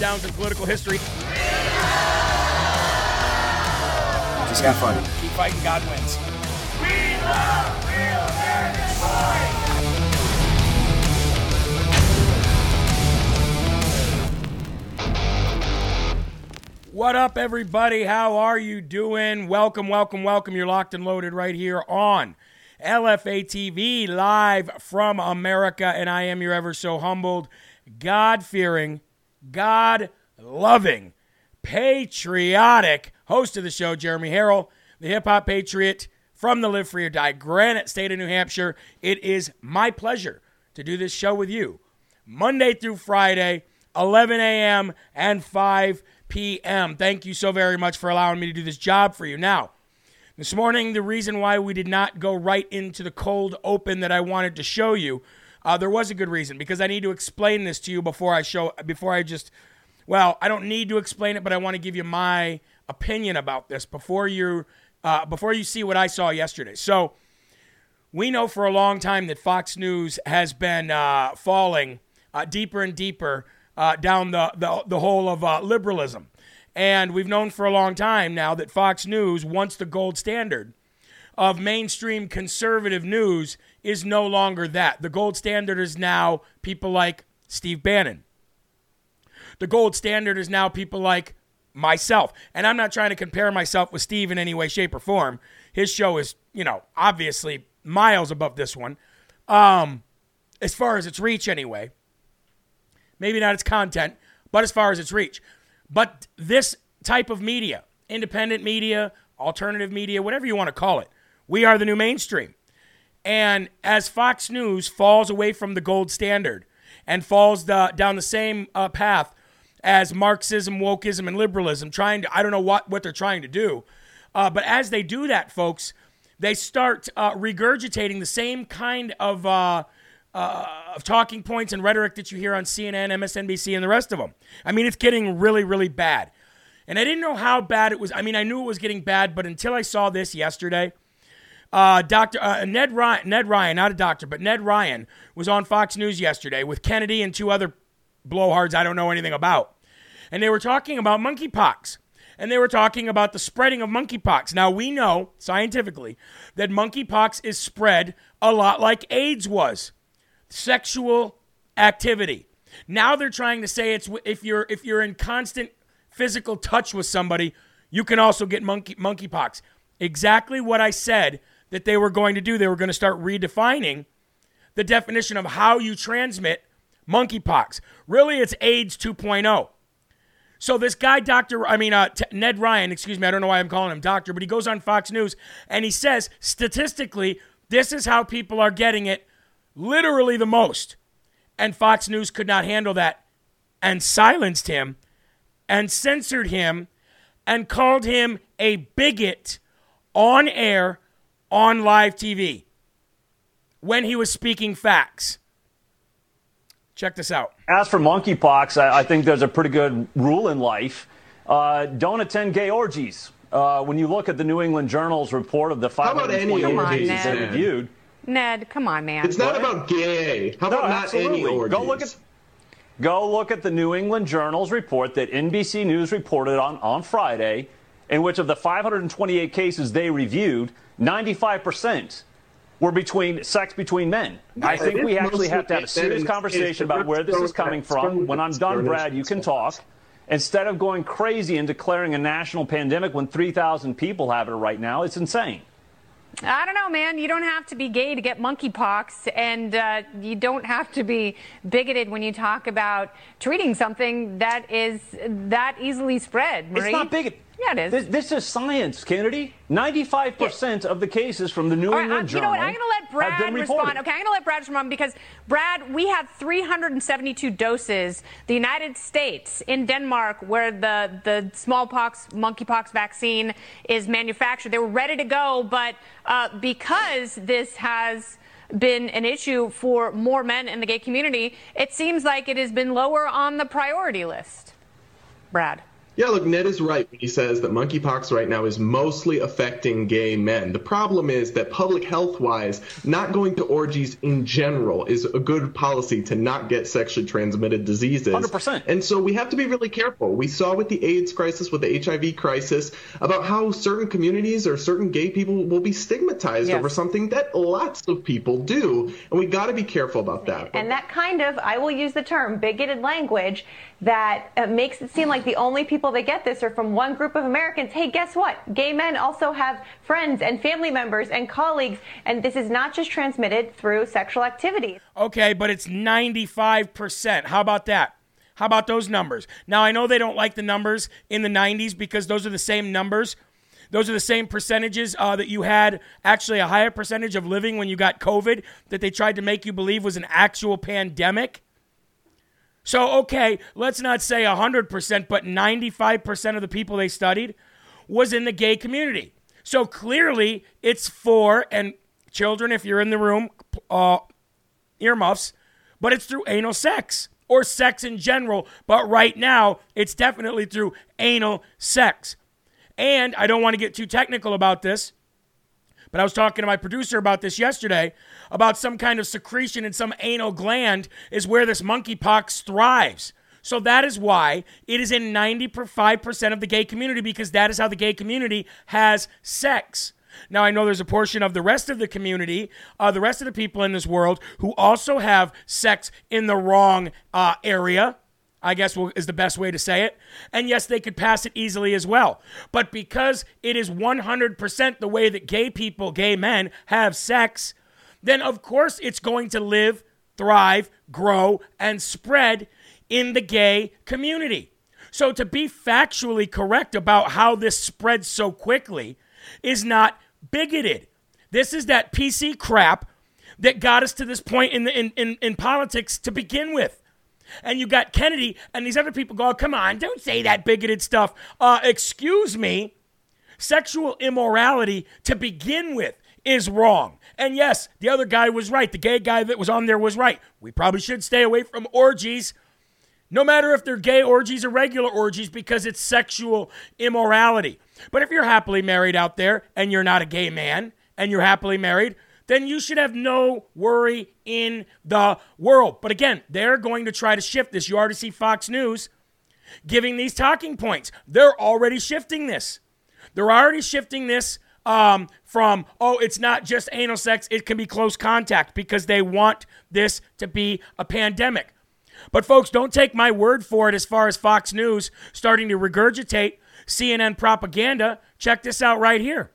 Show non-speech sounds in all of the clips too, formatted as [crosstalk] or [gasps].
Letdowns in political history. Just got funny. Keep fighting, God wins. What up, everybody? How are you doing? Welcome, welcome, welcome. You're locked and loaded right here on LFA TV, live from America. And I am your ever so humbled, God fearing, God loving, patriotic host of the show, Jeremy Herrell, the hip hop patriot from the Live Free or Die Granite State of New Hampshire. It is my pleasure to do this show with you Monday through Friday, 11 a.m. and 5 p.m. Thank you so very much for allowing me to do this job for you. Now, this morning, the reason why we did not go right into the cold open that I wanted to show you, uh, there was a good reason because I need to explain this to you before I show, before I just, well, I don't need to explain it, but I want to give you my opinion about this before you, uh, before you see what I saw yesterday. So, we know for a long time that Fox News has been uh, falling uh, deeper and deeper uh, down the, the, the hole of uh, liberalism. And we've known for a long time now that Fox News, once the gold standard of mainstream conservative news, is no longer that. The gold standard is now people like Steve Bannon. The gold standard is now people like myself. And I'm not trying to compare myself with Steve in any way, shape, or form. His show is, you know, obviously miles above this one, um, as far as its reach, anyway. Maybe not its content, but as far as its reach. But this type of media, independent media, alternative media, whatever you want to call it, we are the new mainstream. And as Fox News falls away from the gold standard and falls the, down the same uh, path as Marxism, wokeism, and liberalism, trying to, I don't know what, what they're trying to do, uh, but as they do that, folks, they start uh, regurgitating the same kind of, uh, uh, of talking points and rhetoric that you hear on CNN, MSNBC, and the rest of them. I mean, it's getting really, really bad. And I didn't know how bad it was. I mean, I knew it was getting bad, but until I saw this yesterday, uh, Doctor uh, Ned Ryan, Ned Ryan, not a doctor, but Ned Ryan was on Fox News yesterday with Kennedy and two other blowhards I don't know anything about, and they were talking about monkeypox, and they were talking about the spreading of monkeypox. Now we know scientifically that monkeypox is spread a lot like AIDS was, sexual activity. Now they're trying to say it's if you're if you're in constant physical touch with somebody, you can also get monkey monkeypox. Exactly what I said that they were going to do. They were going to start redefining the definition of how you transmit monkeypox. Really, it's AIDS 2.0. So this guy, Doctor, I mean uh, T- Ned Ryan, excuse me, I don't know why I'm calling him doctor, but he goes on Fox News and he says statistically, this is how people are getting it, literally the most. And Fox News could not handle that and silenced him and censored him and called him a bigot on air on live TV when he was speaking facts. Check this out. As for monkeypox, I, I think there's a pretty good rule in life. Uh, don't attend gay orgies. Uh, when you look at the New England Journal's report of the How about 528 orgies, cases they reviewed, Ned, come on, man. It's not about gay. How No, about not any orgies? Go look at go look at the New England Journal's report that NBC News reported on on Friday, in which of the 528 cases they reviewed, 95 percent were between sex between men. I think we actually have to have a serious and conversation about where this is coming from. When I'm done, Brad, you can talk. Instead of going crazy and declaring a national pandemic when 3,000 people have it right now, it's insane. I don't know, man. You don't have to be gay to get monkeypox, and uh, you don't have to be bigoted when you talk about treating something that is that easily spread. Marie. It's not big. Yeah, it is. This, this is science, Kennedy. 95% of the cases from the New right, England I'm- you Journal know what? I'm going to let have Brad respond. Okay, I'm going to let Brad respond because Brad, we have 372 doses. The United States, in Denmark, where the the smallpox, monkeypox vaccine is manufactured, they were ready to go, but uh, because this has been an issue for more men in the gay community, it seems like it has been lower on the priority list. Brad. Yeah, look, Ned is right when he says that monkeypox right now is mostly affecting gay men. The problem is that public health wise, not going to orgies in general is a good policy to not get sexually transmitted diseases. 100%. And so we have to be really careful. We saw with the AIDS crisis, with the HIV crisis, about how certain communities or certain gay people will be stigmatized Yes. over something that lots of people do. And we got to be careful about that. And that kind of, I will use the term bigoted language that uh, makes it seem like the only people that get this are from one group of Americans. Hey, guess what? Gay men also have friends and family members and colleagues, and this is not just transmitted through sexual activity. Okay, but it's 95%. How about that? How about those numbers? Now, I know they don't like the numbers in the 90s because those are the same numbers. Those are the same percentages uh, that you had, actually, a higher percentage of living when you got COVID that they tried to make you believe was an actual pandemic. So, okay, let's not say 100%, but 95% of the people they studied was in the gay community. So clearly, it's for, and children, if you're in the room, uh, earmuffs, but it's through anal sex or sex in general. But right now, it's definitely through anal sex. And I don't want to get too technical about this, but I was talking to my producer about this yesterday about some kind of secretion in some anal gland is where this monkeypox thrives. So that is why it is in 95% of the gay community because that is how the gay community has sex. Now, I know there's a portion of the rest of the community, uh, the rest of the people in this world, who also have sex in the wrong uh, area. I guess is the best way to say it. And yes, they could pass it easily as well. But because it is 100% the way that gay people, gay men, have sex, then of course it's going to live, thrive, grow, and spread in the gay community. So to be factually correct about how this spreads so quickly is not bigoted. This is that PC crap that got us to this point in, the, in, in, in politics to begin with. And you got Kennedy and these other people go, oh, come on, don't say that bigoted stuff. Uh, excuse me. Sexual immorality to begin with is wrong. And yes, the other guy was right. The gay guy that was on there was right. We probably should stay away from orgies, no matter if they're gay orgies or regular orgies, because it's sexual immorality. But if you're happily married out there and you're not a gay man and you're happily married, then you should have no worry in the world. But again, they're going to try to shift this. You already see Fox News giving these talking points. They're already shifting this. They're already shifting this um, from, oh, it's not just anal sex, it can be close contact because they want this to be a pandemic. But folks, don't take my word for it as far as Fox News starting to regurgitate CNN propaganda. Check this out right here.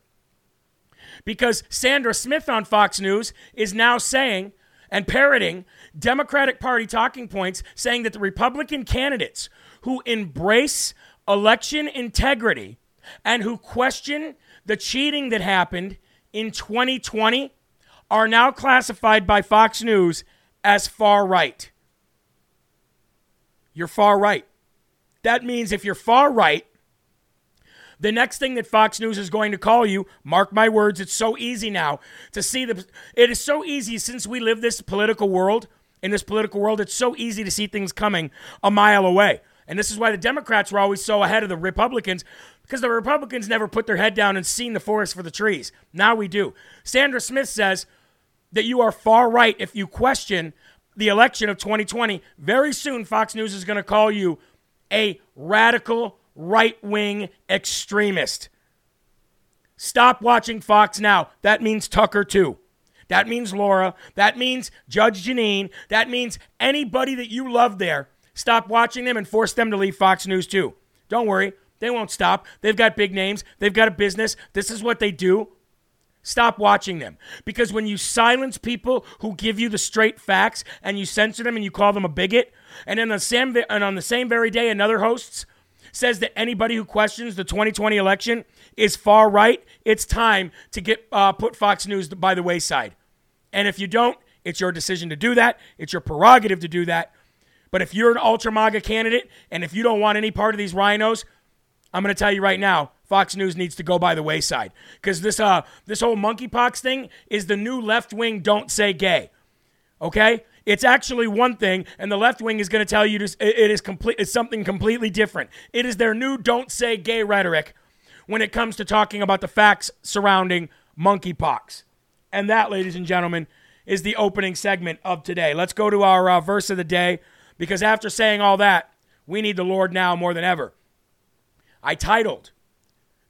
Because Sandra Smith on Fox News is now saying and parroting Democratic Party talking points saying that the Republican candidates who embrace election integrity and who question the cheating that happened in 2020 are now classified by Fox News as far right. You're far right. That means if you're far right, the next thing that Fox News is going to call you, mark my words, it's so easy now to see the. It is so easy since we live this political world. In this political world, it's so easy to see things coming a mile away. And this is why the Democrats were always so ahead of the Republicans because the Republicans never put their head down and seen the forest for the trees. Now we do. Sandra Smith says that you are far right if you question the election of 2020. Very soon, Fox News is going to call you a radical right wing extremist. Stop watching Fox now. That means Tucker, too. That means Laura. That means Judge Jeanine. That means anybody that you love there. Stop watching them and force them to leave Fox News, too. Don't worry. They won't stop. They've got big names, they've got a business. This is what they do. Stop watching them. Because when you silence people who give you the straight facts and you censor them and you call them a bigot, and then the same, and on the same very day, another hosts says that anybody who questions the 2020 election is far right, it's time to get uh, put Fox News by the wayside. And if you don't, it's your decision to do that. It's your prerogative to do that. But if you're an ultra MAGA candidate and if you don't want any part of these RINOs, I'm going to tell you right now, Fox News needs to go by the wayside because this uh this whole monkeypox thing is the new left wing don't say gay. Okay? It's actually one thing, and the left wing is going to tell you to, it is complete. It's something completely different. It is their new "don't say gay" rhetoric when it comes to talking about the facts surrounding monkeypox. And that, ladies and gentlemen, is the opening segment of today. Let's go to our uh, verse of the day because after saying all that, we need the Lord now more than ever. I titled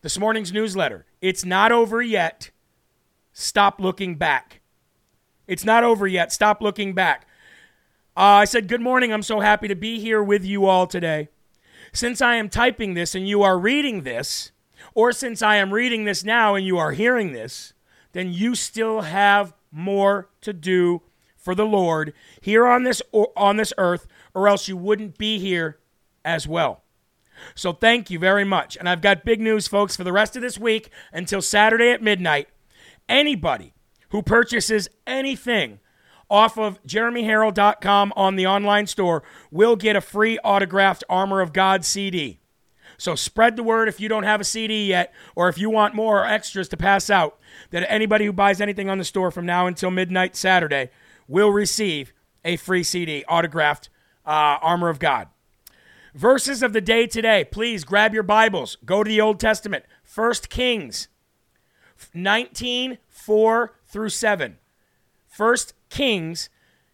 this morning's newsletter, It's Not Over Yet. Stop Looking Back. It's not over yet. Stop looking back. Uh, I said, Good morning. I'm so happy to be here with you all today. Since I am typing this and you are reading this, or since I am reading this now and you are hearing this, then you still have more to do for the Lord here on this on this earth, or else you wouldn't be here as well. So thank you very much. And I've got big news, folks, for the rest of this week until Saturday at midnight. Anybody who purchases anything off of jeremyherrell.com on the online store will get a free autographed Armor of God CD. So spread the word if you don't have a CD yet, or if you want more or extras to pass out, that anybody who buys anything on the store from now until midnight Saturday will receive a free CD autographed uh, Armor of God. Verses of the day today. Please grab your Bibles. Go to the Old Testament. 1 Kings 19, 4 through 7. 1 Kings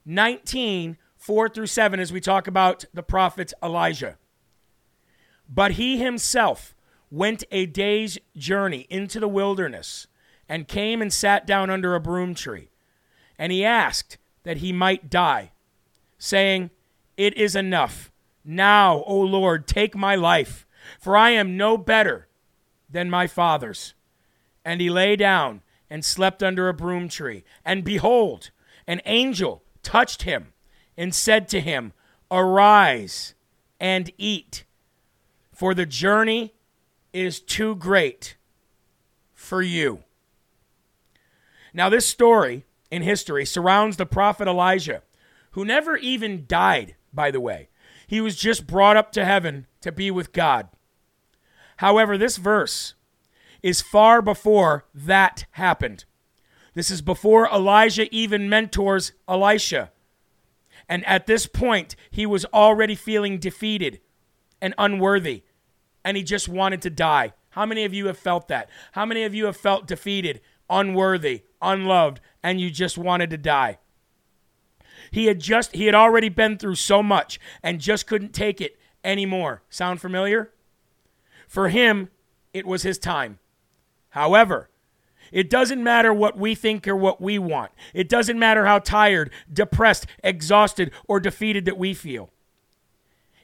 19, 4 through 7, as we talk about the prophet Elijah. But he himself went a day's journey into the wilderness and came and sat down under a broom tree. And he asked that he might die, saying, It is enough. Now, O Lord, take my life, for I am no better than my fathers. And he lay down and slept under a broom tree. And behold, an angel touched him and said to him, Arise and eat, for the journey is too great for you. Now, this story in history surrounds the prophet Elijah, who never even died, by the way. He was just brought up to heaven to be with God. However, this verse is far before that happened. This is before Elijah even mentors Elisha. And at this point, he was already feeling defeated and unworthy, and he just wanted to die. How many of you have felt that? How many of you have felt defeated, unworthy, unloved, and you just wanted to die? He had just he had already been through so much and just couldn't take it anymore. Sound familiar? For him, it was his time. However, it doesn't matter what we think or what we want. It doesn't matter how tired, depressed, exhausted, or defeated that we feel.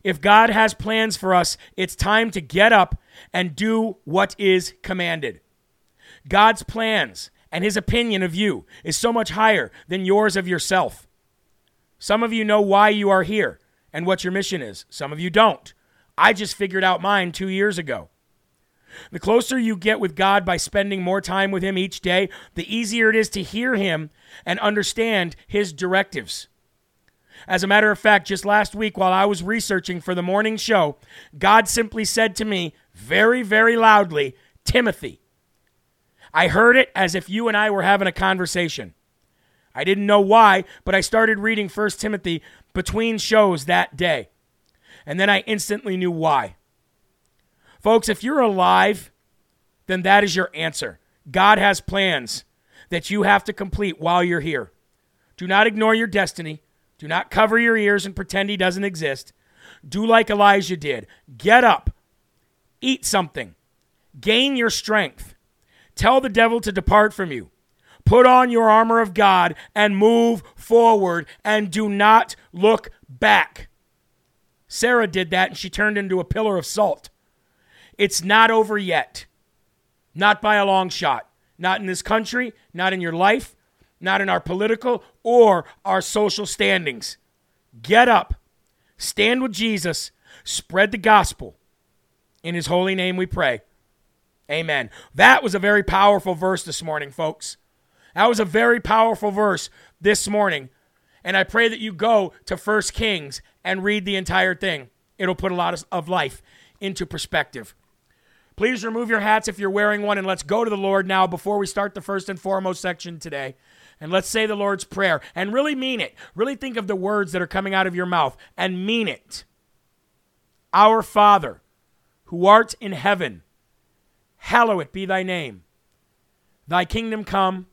If God has plans for us, it's time to get up and do what is commanded. God's plans and his opinion of you is so much higher than yours of yourself. Some of you know why you are here and what your mission is. Some of you don't. I just figured out mine two years ago. The closer you get with God by spending more time with Him each day, the easier it is to hear Him and understand His directives. As a matter of fact, just last week while I was researching for the morning show, God simply said to me very, very loudly, Timothy. I heard it as if you and I were having a conversation. I didn't know why, but I started reading 1 Timothy between shows that day. And then I instantly knew why. Folks, if you're alive, then that is your answer. God has plans that you have to complete while you're here. Do not ignore your destiny. Do not cover your ears and pretend he doesn't exist. Do like Elijah did. Get up, eat something, gain your strength. Tell the devil to depart from you. Put on your armor of God and move forward and do not look back. Sarah did that and she turned into a pillar of salt. It's not over yet. Not by a long shot. Not in this country, not in your life, not in our political or our social standings. Get up, stand with Jesus, spread the gospel. In his holy name we pray. Amen. That was a very powerful verse this morning, folks. That was a very powerful verse this morning. And I pray that you go to First Kings and read the entire thing. It'll put a lot of life into perspective. Please remove your hats if you're wearing one, and let's go to the Lord now before we start the first and foremost section today. And let's say the Lord's Prayer and really mean it. Really think of the words that are coming out of your mouth and mean it. Our Father, who art in heaven, hallowed be thy name. Thy kingdom come,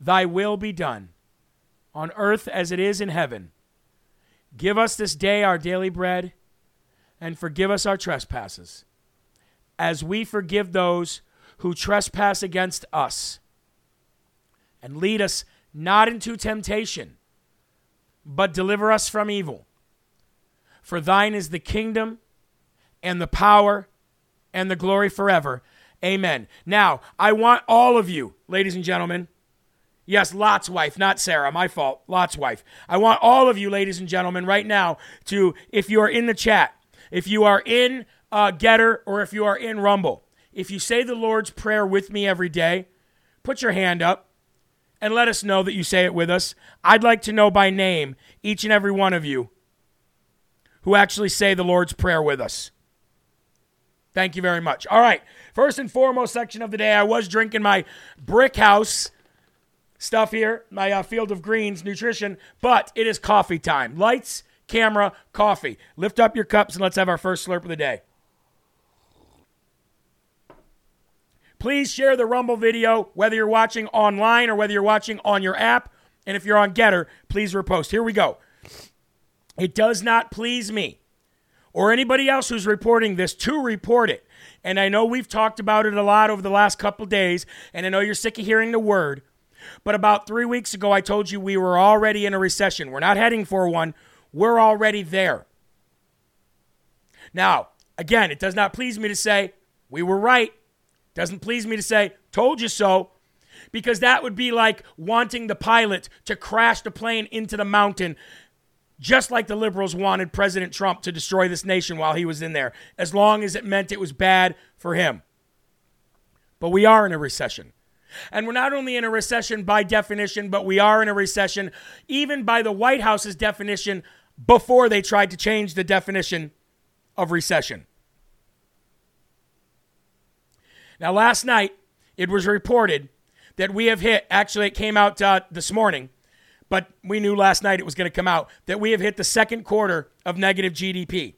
thy will be done, on earth as it is in heaven. Give us this day our daily bread, and forgive us our trespasses as we forgive those who trespass against us. And lead us not into temptation, but deliver us from evil. For thine is the kingdom and the power and the glory forever. Amen. Now, I want all of you, ladies and gentlemen. Yes, Lot's wife, not Sarah, my fault. Lot's wife. I want all of you, ladies and gentlemen, right now to, if you are in the chat, if you are in uh, Gettr or if you are in Rumble, if you say the Lord's Prayer with me every day, put your hand up and let us know that you say it with us. I'd like to know by name each and every one of you who actually say the Lord's Prayer with us. Thank you very much. All right, first and foremost section of the day, I was drinking my Brick House stuff here, my uh, Field of Greens nutrition, but it is coffee time. Lights, camera, coffee. Lift up your cups and let's have our first slurp of the day. Please share the Rumble video, whether you're watching online or whether you're watching on your app. And if you're on Gettr, please repost. Here we go. It does not please me or anybody else who's reporting this to report it. And I know we've talked about it a lot over the last couple days, and I know you're sick of hearing the word. But about three weeks ago, I told you we were already in a recession. We're not heading for one, we're already there. Now, again, it does not please me to say we were right. Doesn't please me to say, told you so, because that would be like wanting the pilot to crash the plane into the mountain, just like the liberals wanted President Trump to destroy this nation while he was in there, as long as it meant it was bad for him. But we are in a recession. And we're not only in a recession by definition, but we are in a recession even by the White House's definition before they tried to change the definition of recession. Now, last night, it was reported that we have hit, actually, it came out uh, this morning, but we knew last night it was going to come out, that we have hit the second quarter of negative GDP.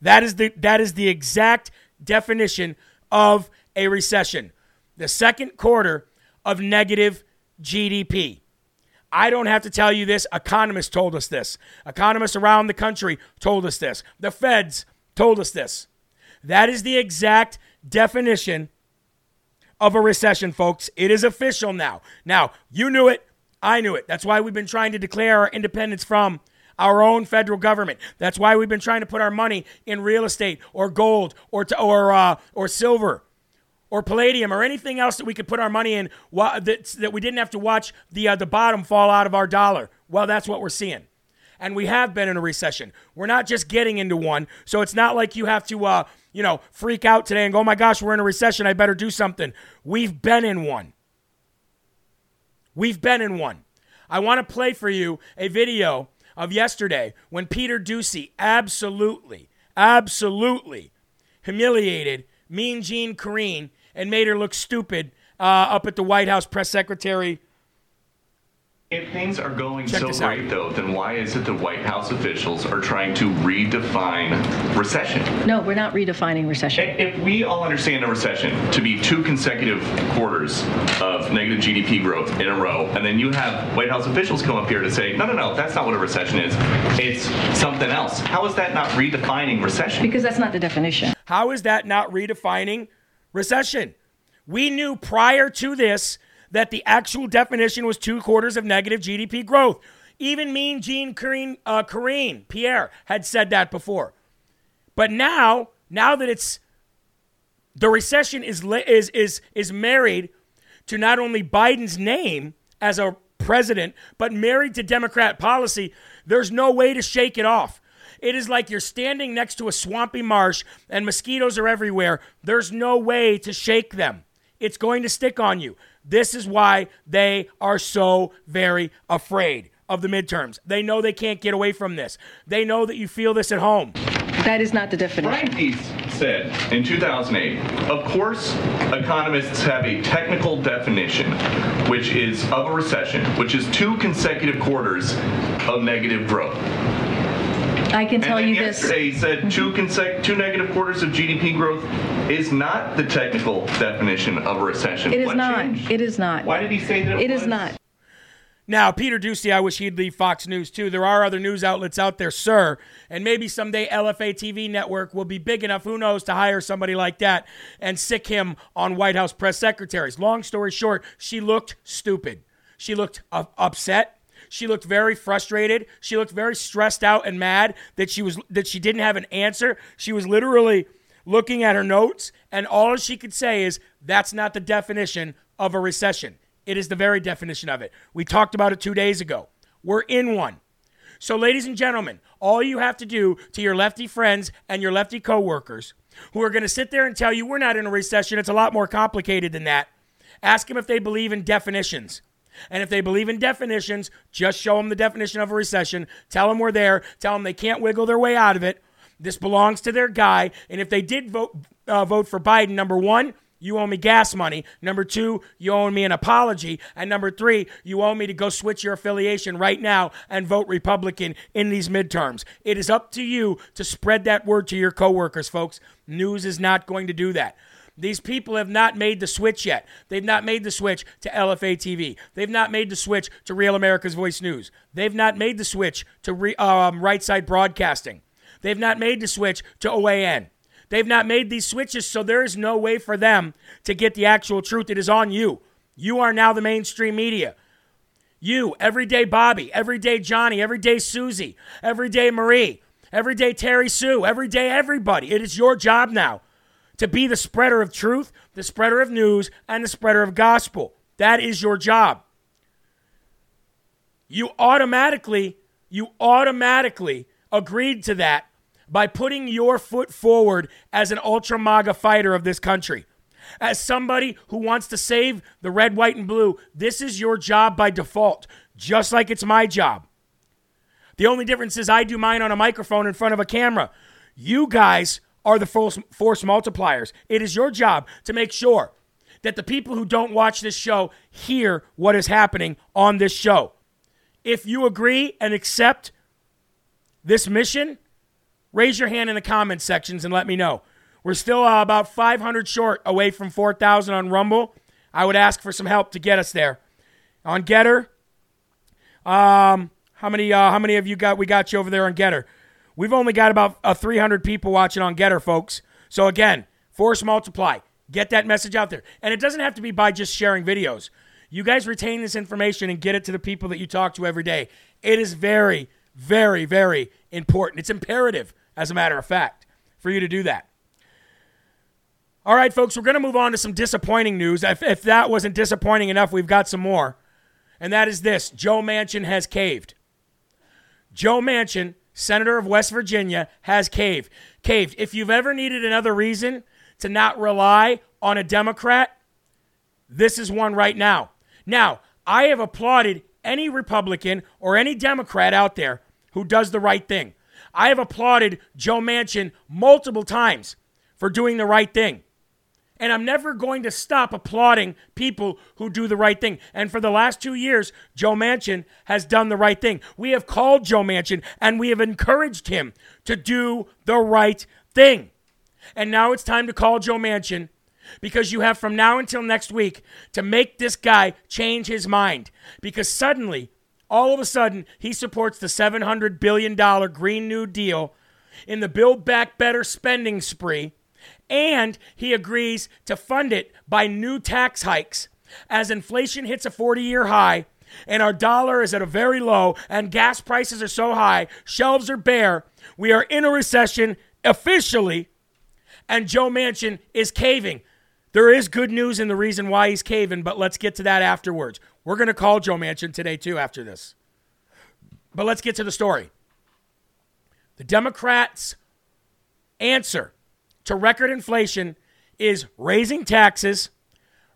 That is the, that is the exact definition of a recession. The second quarter of negative GDP. I don't have to tell you this. Economists told us this. Economists around the country told us this. The feds told us this. That is the exact definition of a recession, folks. It is official now. Now, you knew it. I knew it. That's why we've been trying to declare our independence from our own federal government. That's why we've been trying to put our money in real estate or gold or to, or uh, or silver or palladium or anything else that we could put our money in that, that we didn't have to watch the uh, the bottom fall out of our dollar. Well, that's what we're seeing. and we have been in a recession. We're not just getting into one, so it's not like you have to, uh, you know, freak out today and go, "Oh my gosh, we're in a recession. I better do something." We've been in one. We've been in one. I want to play for you a video of yesterday when Peter Doocy absolutely, absolutely humiliated Mean Jean Karine and made her look stupid uh, up at the White House press secretary If things are going Check so this great, though, then why is it the White House officials are trying to redefine recession? No, we're not redefining recession. If we all understand a recession to be two consecutive quarters of negative GDP growth in a row, and then you have White House officials come up here to say, no, no, no, that's not what a recession is. It's something else. How is that not redefining recession? Because that's not the definition. How is that not redefining recession? We knew prior to this that the actual definition was two quarters of negative GDP growth. Even Mean Jean Karine, uh, Pierre had said that before. But now, now that it's the recession is is is is married to not only Biden's name as a president, but married to Democrat policy, there's no way to shake it off. It is like you're standing next to a swampy marsh and mosquitoes are everywhere. There's no way to shake them. It's going to stick on you. This is why they are so very afraid of the midterms. They know they can't get away from this. They know that you feel this at home. That is not the definition. Brian Deese said in 2008, of course, economists have a technical definition, which is of a recession, which is two consecutive quarters of negative growth. I can tell and you this. yesterday he said two consec- two negative quarters of GDP growth is not the technical definition of a recession. It is What not. changed? It is not. Why did he say that? It, It is was? not. Now, Peter Doocy, I wish he'd leave Fox News too. There are other news outlets out there, sir. And maybe someday LFA TV network will be big enough, who knows, to hire somebody like that and sick him on White House press secretaries. Long story short, she looked stupid. She looked uh, upset. She looked very frustrated. She looked very stressed out and mad that she was that she didn't have an answer. She was literally looking at her notes and all she could say is that's not the definition of a recession. It is the very definition of it. We talked about it 2 days ago. We're in one. So, ladies and gentlemen, all you have to do to your lefty friends and your lefty coworkers who are going to sit there and tell you we're not in a recession, it's a lot more complicated than that. Ask them if they believe in definitions. And if they believe in definitions, just show them the definition of a recession. Tell them we're there. Tell them they can't wiggle their way out of it. This belongs to their guy. And if they did vote uh, vote for Biden, number one, you owe me gas money. Number two, you owe me an apology. And number three, you owe me to go switch your affiliation right now and vote Republican in these midterms. It is up to you to spread that word to your coworkers, folks. News is not going to do that. These people have not made the switch yet. They've not made the switch to LFA TV. They've not made the switch to Real America's Voice News. They've not made the switch to re, um, Right Side Broadcasting. They've not made the switch to OAN. They've not made these switches, so there is no way for them to get the actual truth. It is on you. You are now the mainstream media. You, everyday Bobby, everyday Johnny, everyday Susie, everyday Marie, everyday Terry Sue, everyday everybody. It is your job now to be the spreader of truth, the spreader of news, and the spreader of gospel. That is your job. You automatically, you automatically agreed to that by putting your foot forward as an ultra MAGA fighter of this country. As somebody who wants to save the red, white, and blue, this is your job by default, just like it's my job. The only difference is I do mine on a microphone in front of a camera. You guys are the force, force multipliers. It is your job to make sure that the people who don't watch this show hear what is happening on this show. If you agree and accept this mission, raise your hand in the comments sections and let me know. We're still uh, about 500 short away from 4,000 on Rumble. I would ask for some help to get us there. On Gettr, um, how many? Uh, how many of you got? We got you over there on Gettr. We've only got about uh, 300 people watching on Gettr, folks. So again, force multiply. Get that message out there, and it doesn't have to be by just sharing videos. You guys retain this information and get it to the people that you talk to every day. It is very, very, very important. It's imperative, as a matter of fact, for you to do that. All right, folks, we're going to move on to some disappointing news. If, if that wasn't disappointing enough, we've got some more. And that is this Joe Manchin has caved. Joe Manchin, senator of West Virginia, has caved. Caved. If you've ever needed another reason to not rely on a Democrat, this is one right now. Now, I have applauded any Republican or any Democrat out there who does the right thing. I have applauded Joe Manchin multiple times for doing the right thing. And I'm never going to stop applauding people who do the right thing. And for the last two years, Joe Manchin has done the right thing. We have called Joe Manchin and we have encouraged him to do the right thing. And now it's time to call Joe Manchin because you have from now until next week to make this guy change his mind. Because suddenly, all of a sudden, he supports the $700 billion Green New Deal in the Build Back Better spending spree, and he agrees to fund it by new tax hikes as inflation hits a 40 year high. And our dollar is at a very low, and gas prices are so high, shelves are bare. We are in a recession officially, and Joe Manchin is caving. There is good news in the reason why he's caving, but let's get to that afterwards. We're going to call Joe Manchin today, too, after this. But let's get to the story. The Democrats' answer to record inflation is raising taxes,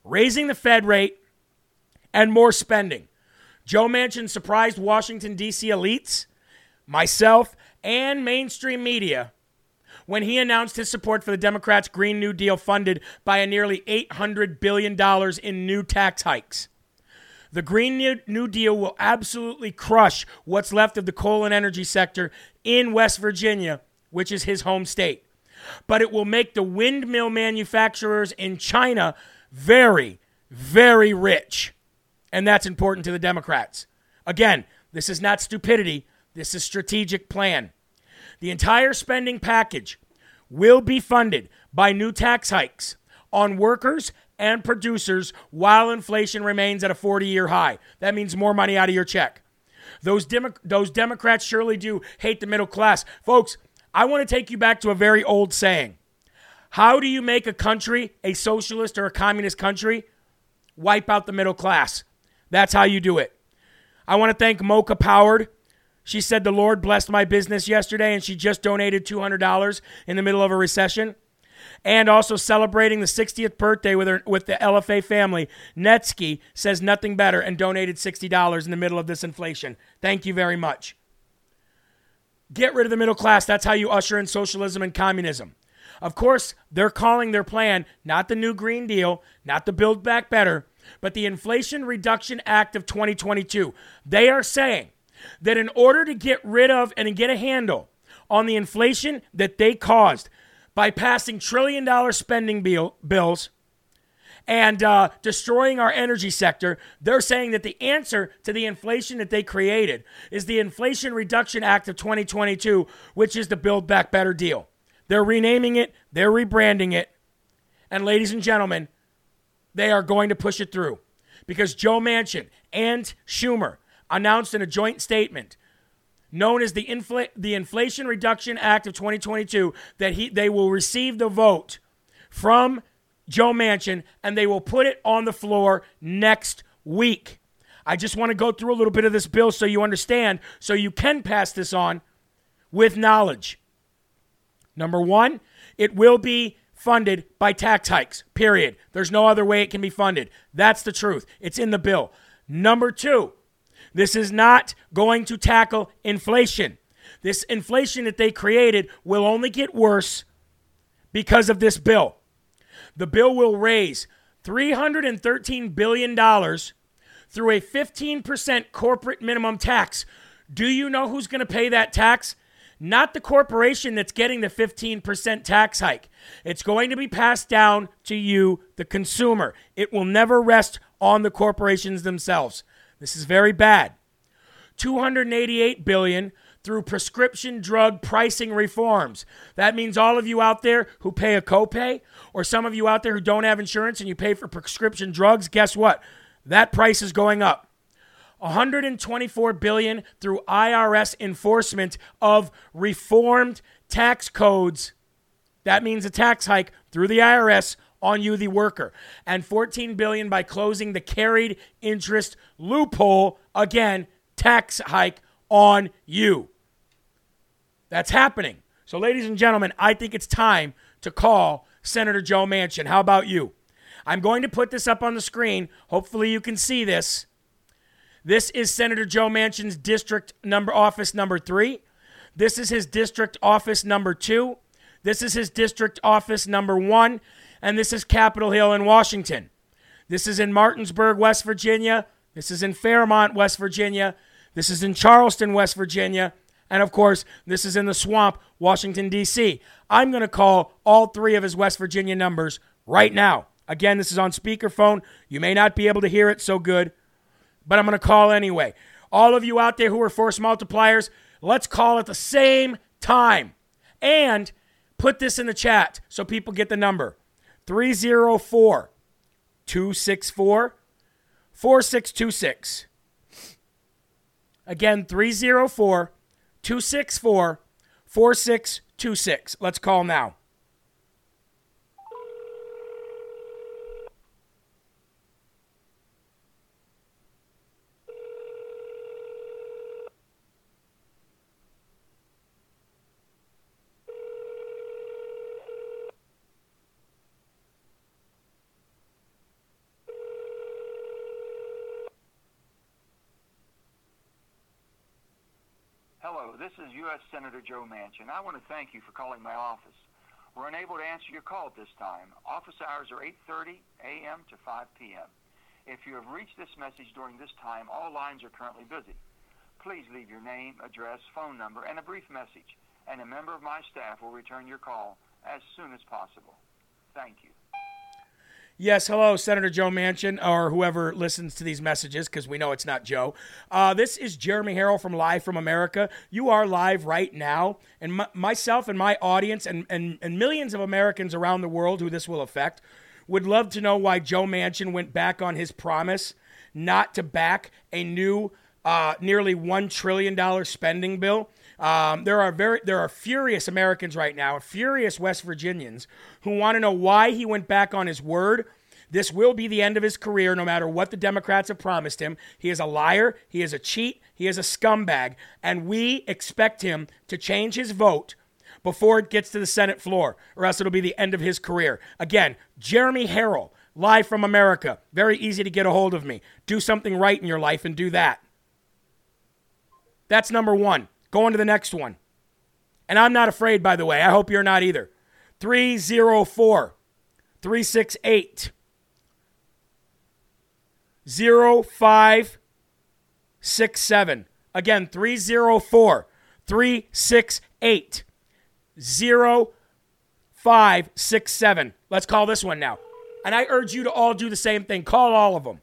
raising the Fed rate, and more spending. Joe Manchin surprised Washington, D.C. elites, myself, and mainstream media when he announced his support for the Democrats' Green New Deal funded by a nearly $800 billion in new tax hikes. The Green New Deal will absolutely crush what's left of the coal and energy sector in West Virginia, which is his home state. But it will make the windmill manufacturers in China very, very rich. And that's important to the Democrats. Again, this is not stupidity, this is strategic plan. The entire spending package will be funded by new tax hikes on workers and producers while inflation remains at a 40 year high. That means more money out of your check. Those, Demo- those Democrats surely do hate the middle class. Folks, I want to take you back to a very old saying. How do you make a country a socialist or a communist country? Wipe out the middle class. That's how you do it. I want to thank Mocha Powered she said the Lord blessed my business yesterday and she just donated $200 in the middle of a recession. And also celebrating the 60th birthday with her with the LFA family. Netsky says nothing better and donated $60 in the middle of this inflation. Thank you very much. Get rid of the middle class. That's how you usher in socialism and communism. Of course, they're calling their plan not the new Green Deal, not the Build Back Better, but the Inflation Reduction Act of 2022. They are saying that in order to get rid of and get a handle on the inflation that they caused by passing trillion dollar spending bill, bills and uh, destroying our energy sector, they're saying that the answer to the inflation that they created is the Inflation Reduction Act of 2022, which is the Build Back Better deal. They're renaming it, they're rebranding it. And ladies and gentlemen, they are going to push it through because Joe Manchin and Schumer announced in a joint statement known as the, Infl- the Inflation Reduction Act of 2022 that he, they will receive the vote from Joe Manchin and they will put it on the floor next week. I just want to go through a little bit of this bill so you understand, so you can pass this on with knowledge. Number one, it will be funded by tax hikes, period. There's no other way it can be funded. That's the truth. It's in the bill. Number two, this is not going to tackle inflation. This inflation that they created will only get worse because of this bill. The bill will raise $313 billion through a 15% corporate minimum tax. Do you know who's going to pay that tax? Not the corporation that's getting the 15% tax hike. It's going to be passed down to you, the consumer. It will never rest on the corporations themselves. This is very bad. 288 billion through prescription drug pricing reforms. That means all of you out there who pay a copay or some of you out there who don't have insurance and you pay for prescription drugs, guess what? That price is going up. 124 billion through IRS enforcement of reformed tax codes. That means a tax hike through the IRS on you the worker and 14 billion by closing the carried interest loophole again tax hike on you. That's happening. So, ladies and gentlemen, I think it's time to call Senator Joe Manchin. How about you? I'm going to put this up on the screen. Hopefully, you can see this. This is Senator Joe Manchin's district number office number three. This is his district office number two. This is his district office number one. And this is Capitol Hill in Washington. This is in Martinsburg, West Virginia. This is in Fairmont, West Virginia. This is in Charleston, West Virginia. And of course, this is in the swamp, Washington, D.C. I'm going to call all three of his West Virginia numbers right now. Again, this is on speakerphone. You may not be able to hear it so good, but I'm going to call anyway. All of you out there who are force multipliers, let's call at the same time. And put this in the chat so people get the number 304 264 4626. Again, 304 264 4626. Let's call now. Hello, this is U.S. Senator Joe Manchin. I want to thank you for calling my office. We're unable to answer your call at this time. Office hours are 8.30 a.m. to 5 p.m. If you have reached this message during this time, all lines are currently busy. Please leave your name, address, phone number, and a brief message, and a member of my staff will return your call as soon as possible. Thank you. Yes, hello, Senator Joe Manchin, or whoever listens to these messages, because we know it's not Joe. Uh, this is Jeremy Herrell from Live from America. You are live right now, and m- myself and my audience, and, and, and millions of Americans around the world who this will affect, would love to know why Joe Manchin went back on his promise not to back a new, uh, nearly one trillion dollar spending bill. Um, there are very there are furious Americans right now, furious West Virginians who want to know why he went back on his word. This will be the end of his career, no matter what the Democrats have promised him. He is a liar. He is a cheat. He is a scumbag, and we expect him to change his vote before it gets to the Senate floor, or else it'll be the end of his career. Again, Jeremy Herrell, live from America. Very easy to get a hold of me. Do something right in your life and do that. That's number one. Go on to the next one. And I'm not afraid, by the way. I hope you're not either. 304 368 0567. Again, 304 368 0567. Let's call this one now. And I urge you to all do the same thing. Call all of them.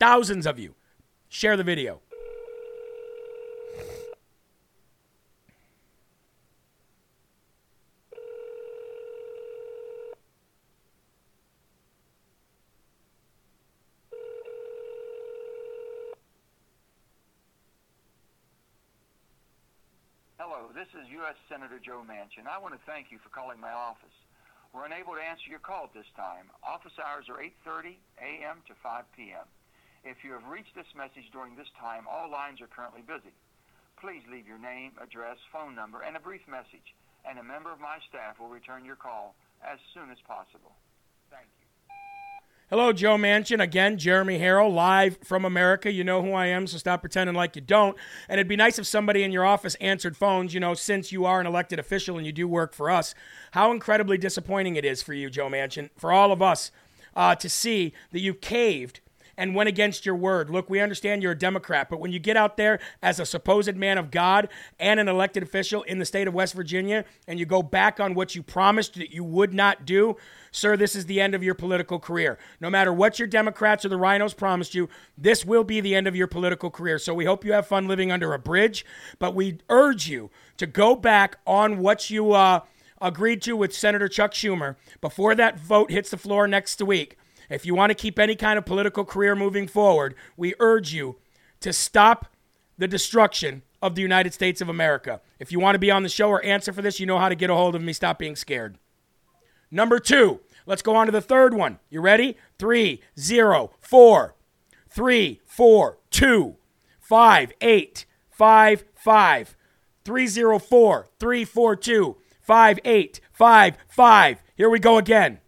Thousands of you. Share the video. Hello, this is U.S. Senator Joe Manchin. I want to thank you for calling my office. We're unable to answer your call at this time. Office hours are 8.30 a.m. to 5 p.m. If you have reached this message during this time, all lines are currently busy. Please leave your name, address, phone number, and a brief message, and a member of my staff will return your call as soon as possible. Thank you. Hello, Joe Manchin. Again, Jeremy Herrell, live from America. You know who I am, so stop pretending like you don't. And it'd be nice if somebody in your office answered phones, you know, since you are an elected official and you do work for us. How incredibly disappointing it is for you, Joe Manchin, for all of us uh, to see that you caved and went against your word. Look, we understand you're a Democrat, but when you get out there as a supposed man of God and an elected official in the state of West Virginia and you go back on what you promised that you would not do, sir, this is the end of your political career. No matter what your Democrats or the RINOs promised you, this will be the end of your political career. So we hope you have fun living under a bridge, but we urge you to go back on what you uh, agreed to with Senator Chuck Schumer before that vote hits the floor next week. If you want to keep any kind of political career moving forward, we urge you to stop the destruction of the United States of America. If you want to be on the show or answer for this, you know how to get a hold of me. Stop being scared. Number two, let's go on to the third one. You ready? Three, zero, four, three, four, two, five, eight, 5855. 304 342 5855. Here we go again.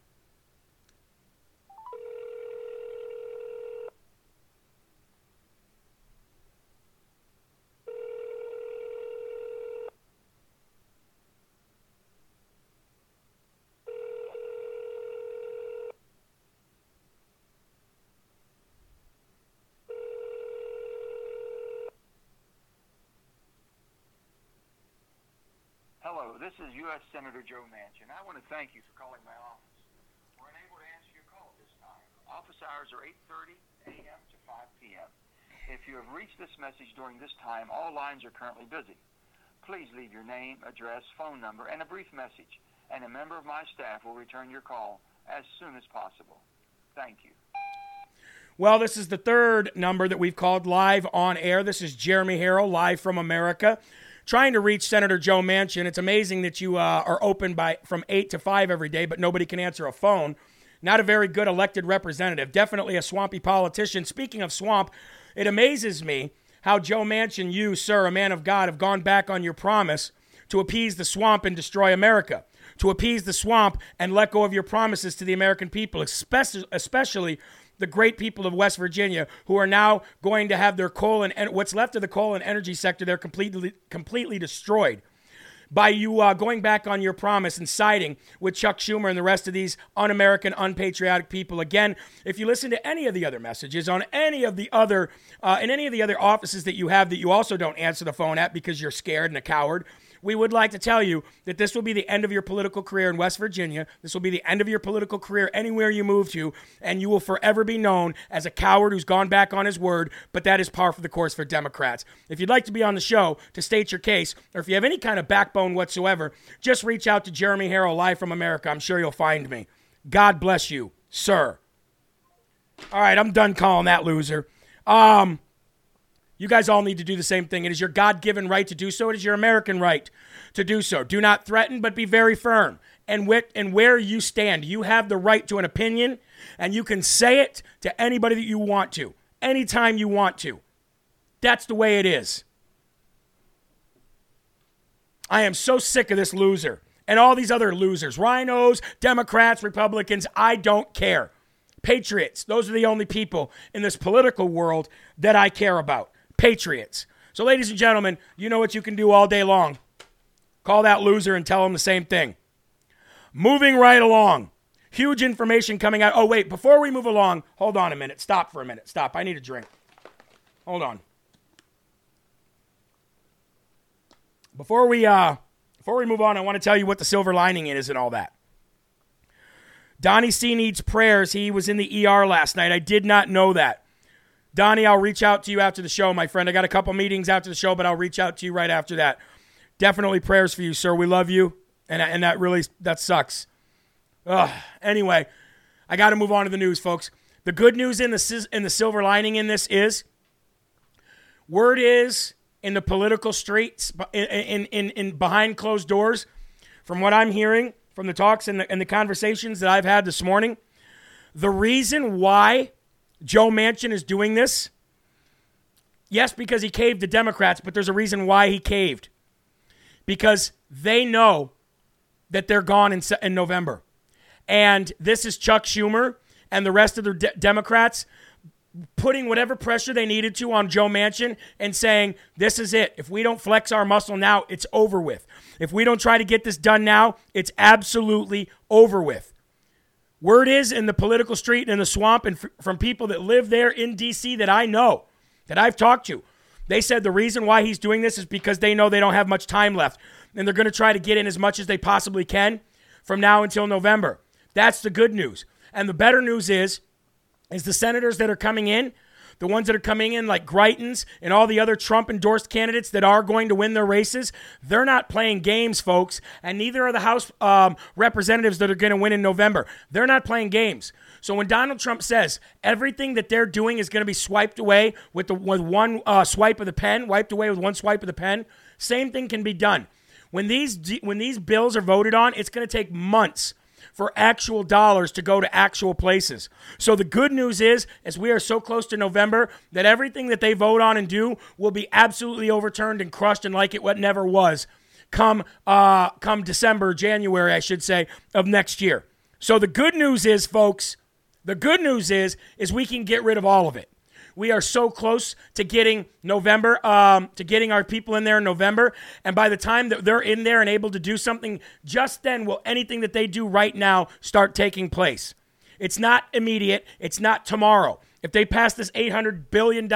Hello, this is U.S. Senator Joe Manchin. I want to thank you for calling my office. We're unable to answer your call this time. Office hours are 8.30 a.m. to 5 p.m. If you have reached this message during this time, all lines are currently busy. Please leave your name, address, phone number, and a brief message, and a member of my staff will return your call as soon as possible. Thank you. Well, this is the third number that we've called live on air. This is Jeremy Herrell, live from America, trying to reach Senator Joe Manchin. It's amazing that you uh, are open by from eight to five every day, but nobody can answer a phone. Not a very good elected representative. Definitely a swampy politician. Speaking of swamp, it amazes me how Joe Manchin, you, sir, a man of God, have gone back on your promise to appease the swamp and destroy America. To appease the swamp and let go of your promises to the American people, especially the great people of West Virginia who are now going to have their coal and, what's left of the coal and energy sector, they're completely, completely destroyed by you uh, going back on your promise and siding with Chuck Schumer and the rest of these un American, unpatriotic people. Again, if you listen to any of the other messages on any of the other, uh, in any of the other offices that you have that you also don't answer the phone at because you're scared and a coward, we would like to tell you that this will be the end of your political career in West Virginia. This will be the end of your political career anywhere you move to, and you will forever be known as a coward who's gone back on his word, but that is par for the course for Democrats. If you'd like to be on the show to state your case, or if you have any kind of backbone whatsoever, just reach out to Jeremy Herrell live from America. I'm sure you'll find me. God bless you, sir. All right, I'm done calling that loser. Um, you guys all need to do the same thing. It is your God given right to do so. It is your American right to do so. Do not threaten, but be very firm. And, and where you stand, you have the right to an opinion, and you can say it to anybody that you want to, anytime you want to. That's the way it is. I am so sick of this loser and all these other losers RINOs, Democrats, Republicans. I don't care. Patriots, those are the only people in this political world that I care about. Patriots. So, ladies and gentlemen, you know what you can do all day long. Call that loser and tell him the same thing. Moving right along. Huge information coming out. Oh, wait, before we move along, hold on a minute. Stop for a minute. Stop. I need a drink. Hold on. Before we uh before we move on, I want to tell you what the silver lining is and all that. Donnie C needs prayers. He was in the ER last night. I did not know that. Donnie, I'll reach out to you after the show, my friend. I got a couple meetings after the show, but I'll reach out to you right after that. Definitely prayers for you, sir. We love you, and and that really that sucks. Ugh. Anyway, I got to move on to the news, folks. The good news in the in the silver lining in this is word is in the political streets in in in, in behind closed doors, from what I'm hearing from the talks and the, and the conversations that I've had this morning, the reason why Joe Manchin is doing this? Yes, because he caved the Democrats, but there's a reason why he caved. Because they know that they're gone in, in November. And this is Chuck Schumer and the rest of the de- Democrats putting whatever pressure they needed to on Joe Manchin and saying, this is it. If we don't flex our muscle now, it's over with. If we don't try to get this done now, it's absolutely over with. Word is in the political street and in the swamp, and f- from people that live there in D.C. that I know, that I've talked to, they said the reason why he's doing this is because they know they don't have much time left, and they're going to try to get in as much as they possibly can from now until November. That's the good news. And the better news is, is the senators that are coming in the ones that are coming in like Greitens and all the other Trump endorsed candidates that are going to win their races, they're not playing games, folks. And neither are the House um, representatives that are going to win in November. They're not playing games. So when Donald Trump says everything that they're doing is going to be swiped away with, the, with one uh, swipe of the pen, wiped away with one swipe of the pen, same thing can be done. When these when these bills are voted on, it's going to take months for actual dollars to go to actual places. So the good news is, as we are so close to November, that everything that they vote on and do will be absolutely overturned and crushed and like it what never was come uh, come December, January, I should say, of next year. So the good news is, folks, the good news is, is we can get rid of all of it. We are so close to getting November, um, to getting our people in there in November. And by the time that they're in there and able to do something, just then will anything that they do right now start taking place. It's not immediate, it's not tomorrow. If they pass this $800 billion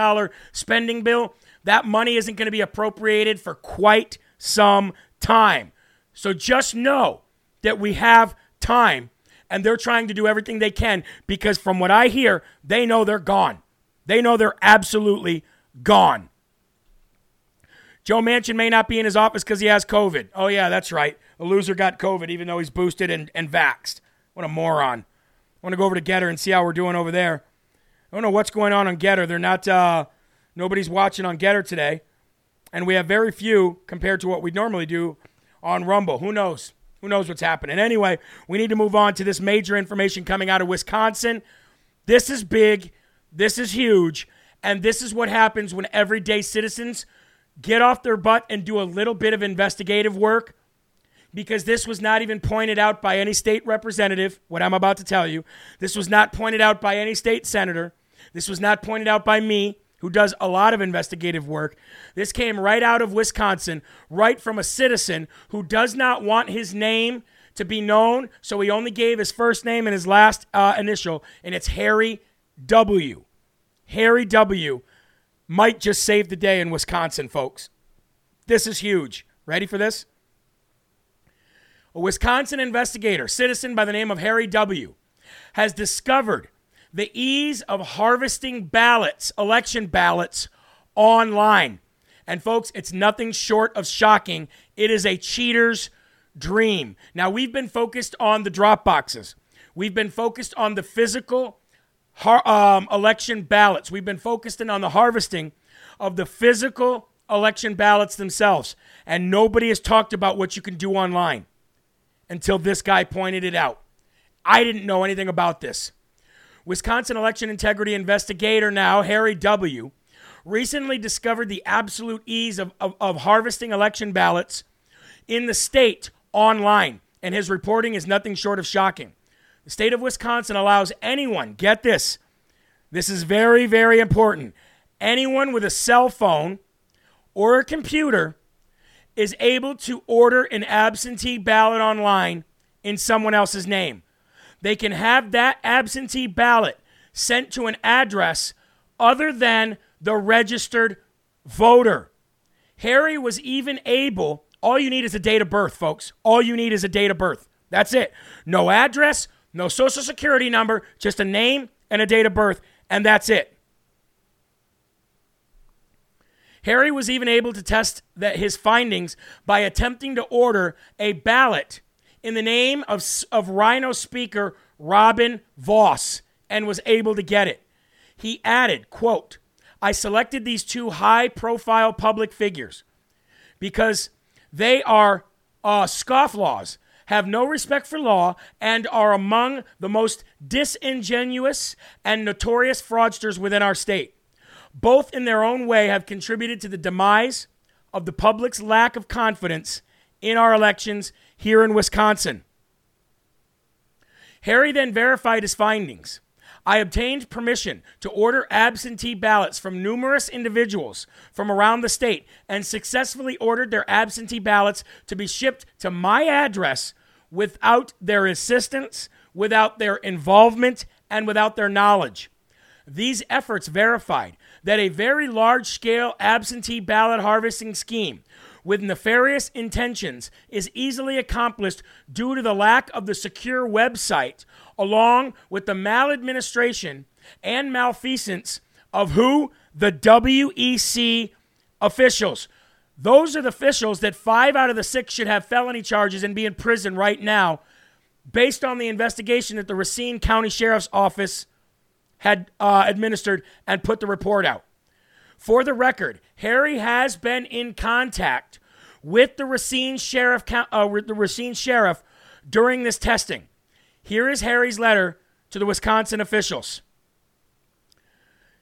spending bill, that money isn't going to be appropriated for quite some time. So just know that we have time and they're trying to do everything they can because from what I hear, they know they're gone. They know they're absolutely gone. Joe Manchin may not be in his office because he has COVID. Oh, yeah, that's right. The loser got COVID even though he's boosted and, and vaxxed. What a moron. I want to go over to Gettr and see how we're doing over there. I don't know what's going on on Gettr. They're not, uh, nobody's watching on Gettr today. And we have very few compared to what we'd normally do on Rumble. Who knows? Who knows what's happening? Anyway, we need to move on to this major information coming out of Wisconsin. This is big. This is huge. And this is what happens when everyday citizens get off their butt and do a little bit of investigative work because this was not even pointed out by any state representative, what I'm about to tell you. This was not pointed out by any state senator. This was not pointed out by me, who does a lot of investigative work. This came right out of Wisconsin, right from a citizen who does not want his name to be known, so he only gave his first name and his last uh, initial, and it's Harry W. Harry W. might just save the day in Wisconsin, folks. This is huge. Ready for this? A Wisconsin investigator, citizen by the name of Harry W., has discovered the ease of harvesting ballots, election ballots, online. And folks, it's nothing short of shocking. It is a cheater's dream. Now, we've been focused on the drop boxes, we've been focused on the physical har- um, election ballots, we've been focusing on the harvesting of the physical election ballots themselves. And nobody has talked about what you can do online until this guy pointed it out. I didn't know anything about this. Wisconsin election integrity investigator now, Harry W., recently discovered the absolute ease of, of, of, harvesting election ballots in the state online, and his reporting is nothing short of shocking. The state of Wisconsin allows anyone, get this, this is very, very important, anyone with a cell phone or a computer is able to order an absentee ballot online in someone else's name. They can have that absentee ballot sent to an address other than the registered voter. Harry was even able, all you need is a date of birth, folks. All you need is a date of birth. That's it. No address, no social security number, just a name and a date of birth, and that's it. Harry was even able to test that his findings by attempting to order a ballot in the name of, of RINO Speaker Robin Vos and was able to get it. He added, quote, I selected these two high profile public figures because they are uh, scofflaws, have no respect for law, and are among the most disingenuous and notorious fraudsters within our state. Both, in their own way, have contributed to the demise of the public's lack of confidence in our elections here in Wisconsin. Harry then verified his findings. I obtained permission to order absentee ballots from numerous individuals from around the state and successfully ordered their absentee ballots to be shipped to my address without their assistance, without their involvement, and without their knowledge. These efforts verified that a very large scale absentee ballot harvesting scheme with nefarious intentions is easily accomplished due to the lack of the secure website, along with the maladministration and malfeasance of who? The WEC officials. Those are the officials that five out of the six should have felony charges and be in prison right now, based on the investigation that the Racine County Sheriff's Office had uh, administered and put the report out. For the record, Harry has been in contact with the Racine Sheriff, uh, the Racine Sheriff during this testing. Here is Harry's letter to the Wisconsin officials.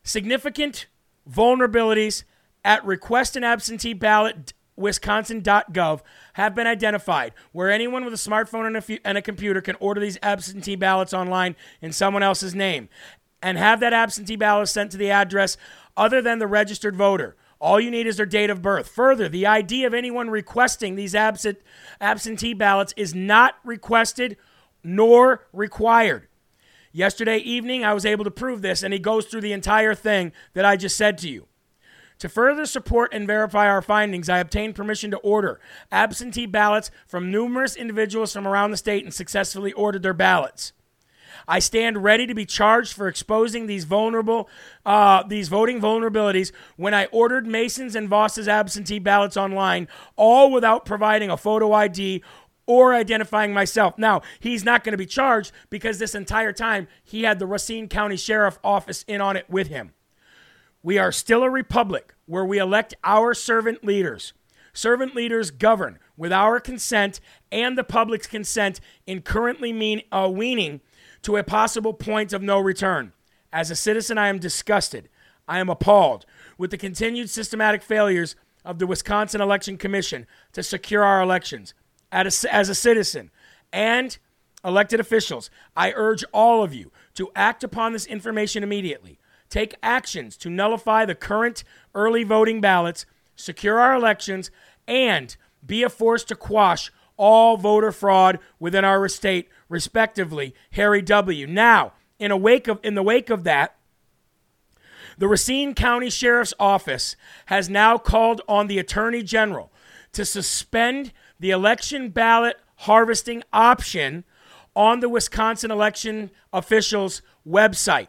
Significant vulnerabilities at request an absentee ballot wisconsin.gov have been identified where anyone with a smartphone and a, f- and a computer can order these absentee ballots online in someone else's name and have that absentee ballot sent to the address other than the registered voter. All you need is their date of birth. Further, the ID of anyone requesting these absent, absentee ballots is not requested nor required. Yesterday evening, I was able to prove this, and he goes through the entire thing that I just said to you. To further support and verify our findings, I obtained permission to order absentee ballots from numerous individuals from around the state and successfully ordered their ballots. I stand ready to be charged for exposing these vulnerable, uh, these voting vulnerabilities when I ordered Mason's and Vos's absentee ballots online, all without providing a photo ID or identifying myself. Now, he's not going to be charged because this entire time he had the Racine County Sheriff Office in on it with him. We are still a republic where we elect our servant leaders. Servant leaders govern with our consent and the public's consent in currently mean, uh, weaning to a possible point of no return. As a citizen, I am disgusted. I am appalled with the continued systematic failures of the Wisconsin Election Commission to secure our elections. A, as a citizen and elected officials, I urge all of you to act upon this information immediately. Take actions to nullify the current early voting ballots, secure our elections, and be a force to quash all voter fraud within our state, respectively. Harry W. Now, in a wake of in the wake of that, the Racine County Sheriff's Office has now called on the Attorney General to suspend the election ballot harvesting option on the Wisconsin election officials' website.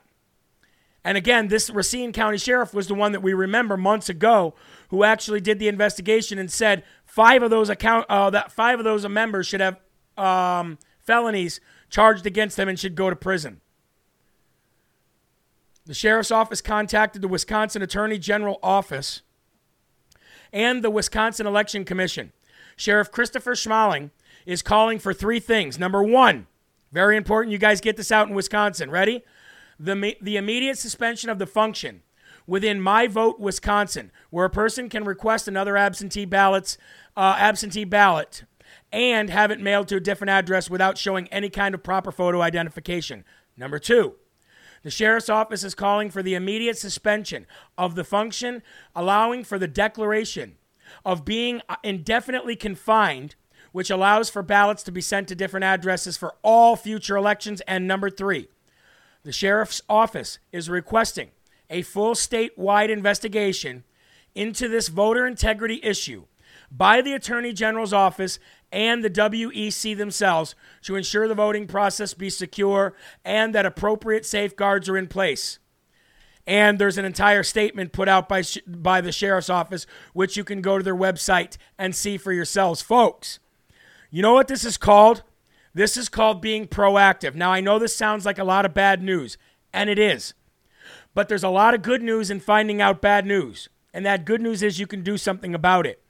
And again, this Racine County Sheriff was the one that we remember months ago who actually did the investigation and said five of those account uh, that five of those members should have um, felonies charged against them and should go to prison. The sheriff's office contacted the Wisconsin Attorney General office and the Wisconsin Election Commission. Sheriff Christopher Schmaling is calling for three things. Number one, very important, you guys get this out in Wisconsin. Ready? The, the immediate suspension of the function within My Vote Wisconsin, where a person can request another absentee ballots, uh, absentee ballot, and have it mailed to a different address without showing any kind of proper photo identification. Number two, the sheriff's office is calling for the immediate suspension of the function, allowing for the declaration of being indefinitely confined, which allows for ballots to be sent to different addresses for all future elections. And number three, the sheriff's office is requesting a full statewide investigation into this voter integrity issue by the Attorney General's office and the WEC themselves to ensure the voting process be secure and that appropriate safeguards are in place. And there's an entire statement put out by, by the sheriff's office, which you can go to their website and see for yourselves. Folks, you know what this is called? This is called being proactive. Now, I know this sounds like a lot of bad news, and it is. But there's a lot of good news in finding out bad news. And that good news is you can do something about it.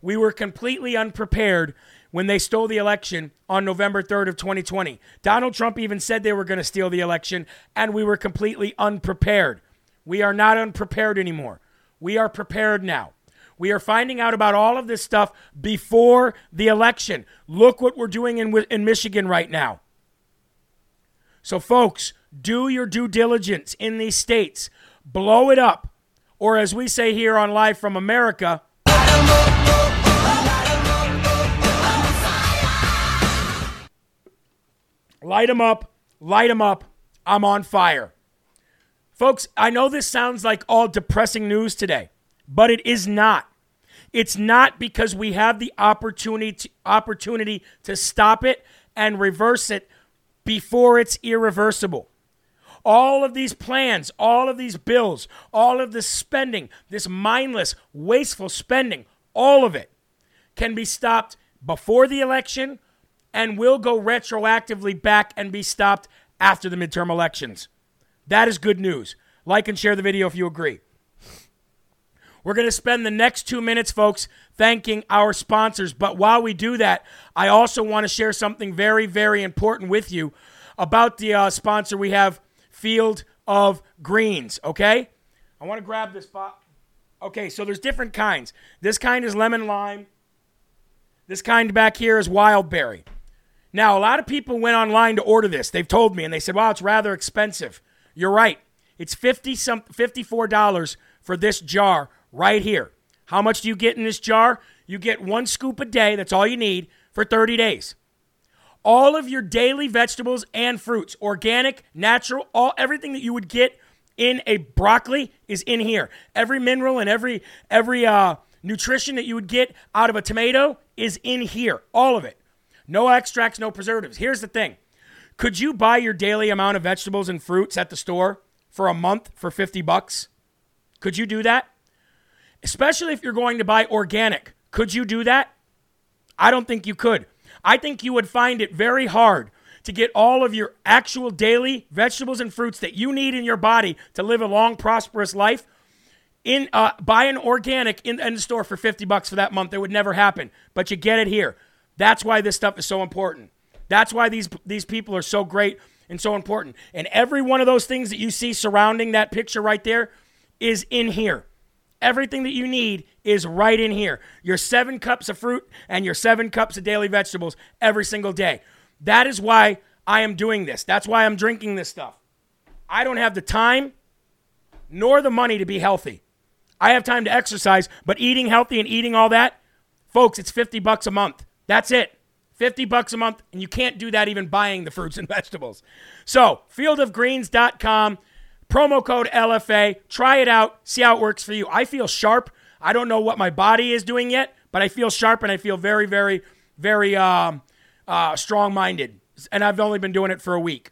We were completely unprepared when they stole the election on November 3rd of 2020. Donald Trump even said they were going to steal the election, and we were completely unprepared. We are not unprepared anymore. We are prepared now. We are finding out about all of this stuff before the election. Look what we're doing in, in Michigan right now. So, folks, do your due diligence in these states. Blow it up. Or, as we say here on Live from America, light them up, light them up. I'm on fire. Folks, I know this sounds like all depressing news today but it is not. It's not because we have the opportunity to, opportunity to stop it and reverse it before it's irreversible. All of these plans, all of these bills, all of this spending, this mindless, wasteful spending, all of it can be stopped before the election and will go retroactively back and be stopped after the midterm elections. That is good news. Like and share the video if you agree. We're going to spend the next two minutes, folks, thanking our sponsors. But while we do that, I also want to share something very, very important with you. about the uh, sponsor we have, Field of Greens. Okay, I want to grab this. Bo- okay, so there's different kinds. This kind is lemon lime. This kind back here is wild berry. Now, a lot of people went online to order this. They've told me, and they said, "Wow, it's rather expensive." You're right. It's fifty some fifty-four dollars for this jar right here. How much do you get in this jar? You get one scoop a day. That's all you need for 30 days. All of your daily vegetables and fruits, organic, natural, all everything that you would get in a broccoli is in here. Every mineral and every every uh, nutrition that you would get out of a tomato is in here. All of it. No extracts, no preservatives. Here's the thing. Could you buy your daily amount of vegetables and fruits at the store for a month for 50 bucks? Could you do that? Especially if you're going to buy organic. Could you do that? I don't think you could. I think you would find it very hard to get all of your actual daily vegetables and fruits that you need in your body to live a long, prosperous life. In uh, buy an organic in, in the store for 50 bucks for that month. It would never happen. But you get it here. That's why this stuff is so important. That's why these these people are so great and so important. And every one of those things that you see surrounding that picture right there is in here. Everything that you need is right in here. Your seven cups of fruit and your seven cups of daily vegetables every single day. That is why I am doing this. That's why I'm drinking this stuff. I don't have the time nor the money to be healthy. I have time to exercise, but eating healthy and eating all that, folks, it's 50 bucks a month. That's it. 50 bucks a month, and you can't do that even buying the fruits and [laughs] vegetables. So, fieldofgreens.com, promo code LFA. Try it out, see how it works for you. I feel sharp. I don't know what my body is doing yet, but I feel sharp and I feel very, very, very um, uh, strong minded. And I've only been doing it for a week.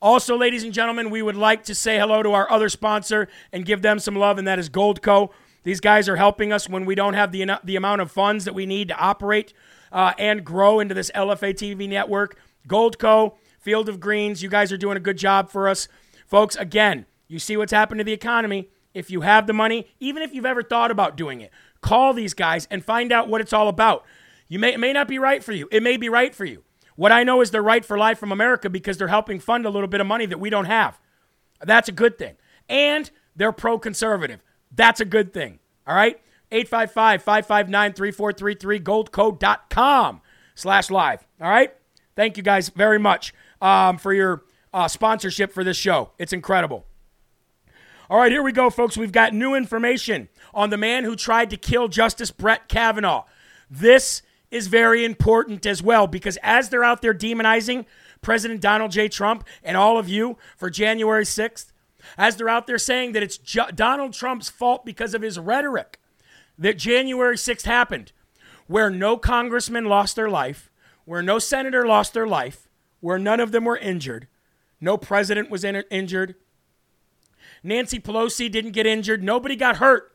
Also, ladies and gentlemen, we would like to say hello to our other sponsor and give them some love, and that is Goldco. These guys are helping us when we don't have the, the amount of funds that we need to operate uh, and grow into this LFA TV network. Goldco, Field of Greens, you guys are doing a good job for us. Folks, again, you see what's happened to the economy. If you have the money, even if you've ever thought about doing it, call these guys and find out what it's all about. You may, it may not be right for you. It may be right for you. What I know is they're right for Live from America because they're helping fund a little bit of money that we don't have. That's a good thing. And they're pro conservative. That's a good thing. All right? 855 559 3433, goldco.com slash live. All right? Thank you guys very much um, for your uh, sponsorship for this show. It's incredible. All right, here we go, folks. We've got new information on the man who tried to kill Justice Brett Kavanaugh. This is very important as well because as they're out there demonizing President Donald J. Trump and all of you for January 6th, as they're out there saying that it's Donald Trump's fault because of his rhetoric that January 6th happened, where no congressman lost their life, where no senator lost their life, where none of them were injured, no president was in- injured, Nancy Pelosi didn't get injured, nobody got hurt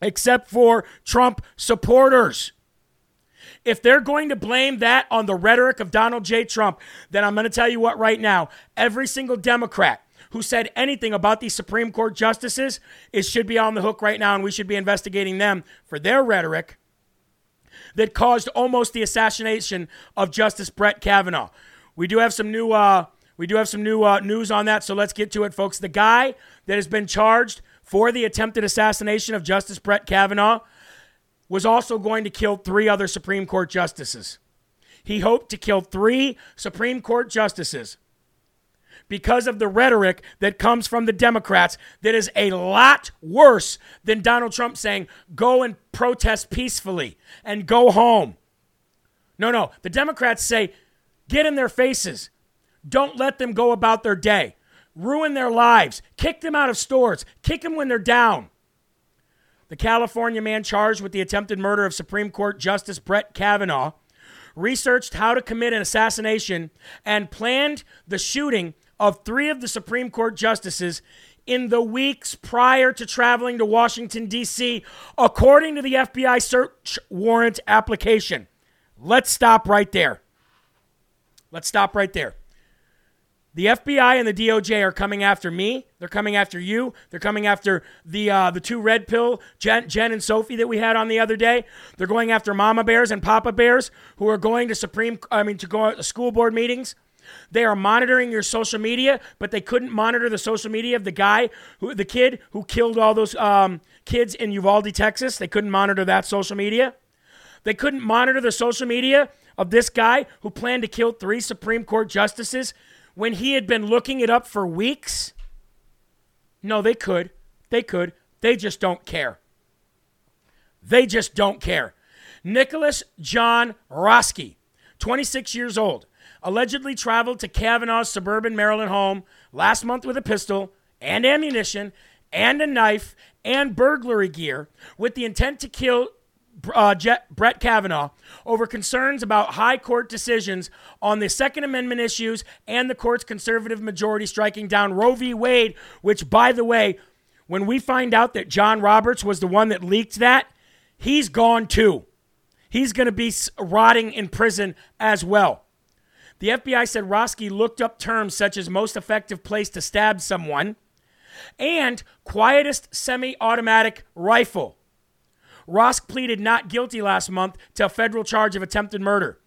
except for Trump supporters. If they're going to blame that on the rhetoric of Donald J. Trump, then I'm going to tell you what right now every single Democrat who said anything about these Supreme Court justices is should be on the hook right now, and we should be investigating them for their rhetoric that caused almost the assassination of Justice Brett Kavanaugh. We do have some new uh, we do have some new uh, news on that, so let's get to it, folks. The guy that has been charged for the attempted assassination of Justice Brett Kavanaugh was also going to kill three other Supreme Court justices. He hoped to kill three Supreme Court justices because of the rhetoric that comes from the Democrats that is a lot worse than Donald Trump saying, go and protest peacefully and go home. No, no. The Democrats say, get in their faces. Don't let them go about their day. Ruin their lives. Kick them out of stores. Kick them when they're down. The California man charged with the attempted murder of Supreme Court Justice Brett Kavanaugh researched how to commit an assassination and planned the shooting of three of the Supreme Court justices in the weeks prior to traveling to Washington, D.C., according to the FBI search warrant application. Let's stop right there. Let's stop right there. The FBI and the DOJ are coming after me. They're coming after you. They're coming after the uh, the two red pill Jen, Jen and Sophie that we had on the other day. They're going after Mama Bears and Papa Bears who are going to Supreme. I mean to go to school board meetings They are monitoring your social media, but they couldn't monitor the social media of the guy, who, the kid who killed all those um, kids in Uvalde, Texas. They couldn't monitor that social media. They couldn't monitor the social media of this guy who planned to kill three Supreme Court justices when he had been looking it up for weeks. No, they could. They could. They just don't care. They just don't care. Nicholas John Roske, 26 years old, allegedly traveled to Kavanaugh's suburban Maryland home last month with a pistol and ammunition and a knife and burglary gear with the intent to kill uh, Brett Kavanaugh over concerns about high court decisions on the Second Amendment issues and the court's conservative majority striking down Roe v. Wade, which, by the way, when we find out that John Roberts was the one that leaked that, he's gone too. He's going to be rotting in prison as well. The FBI said Roske looked up terms such as most effective place to stab someone and quietest semi automatic rifle. Roske pleaded not guilty last month to a federal charge of attempted murder.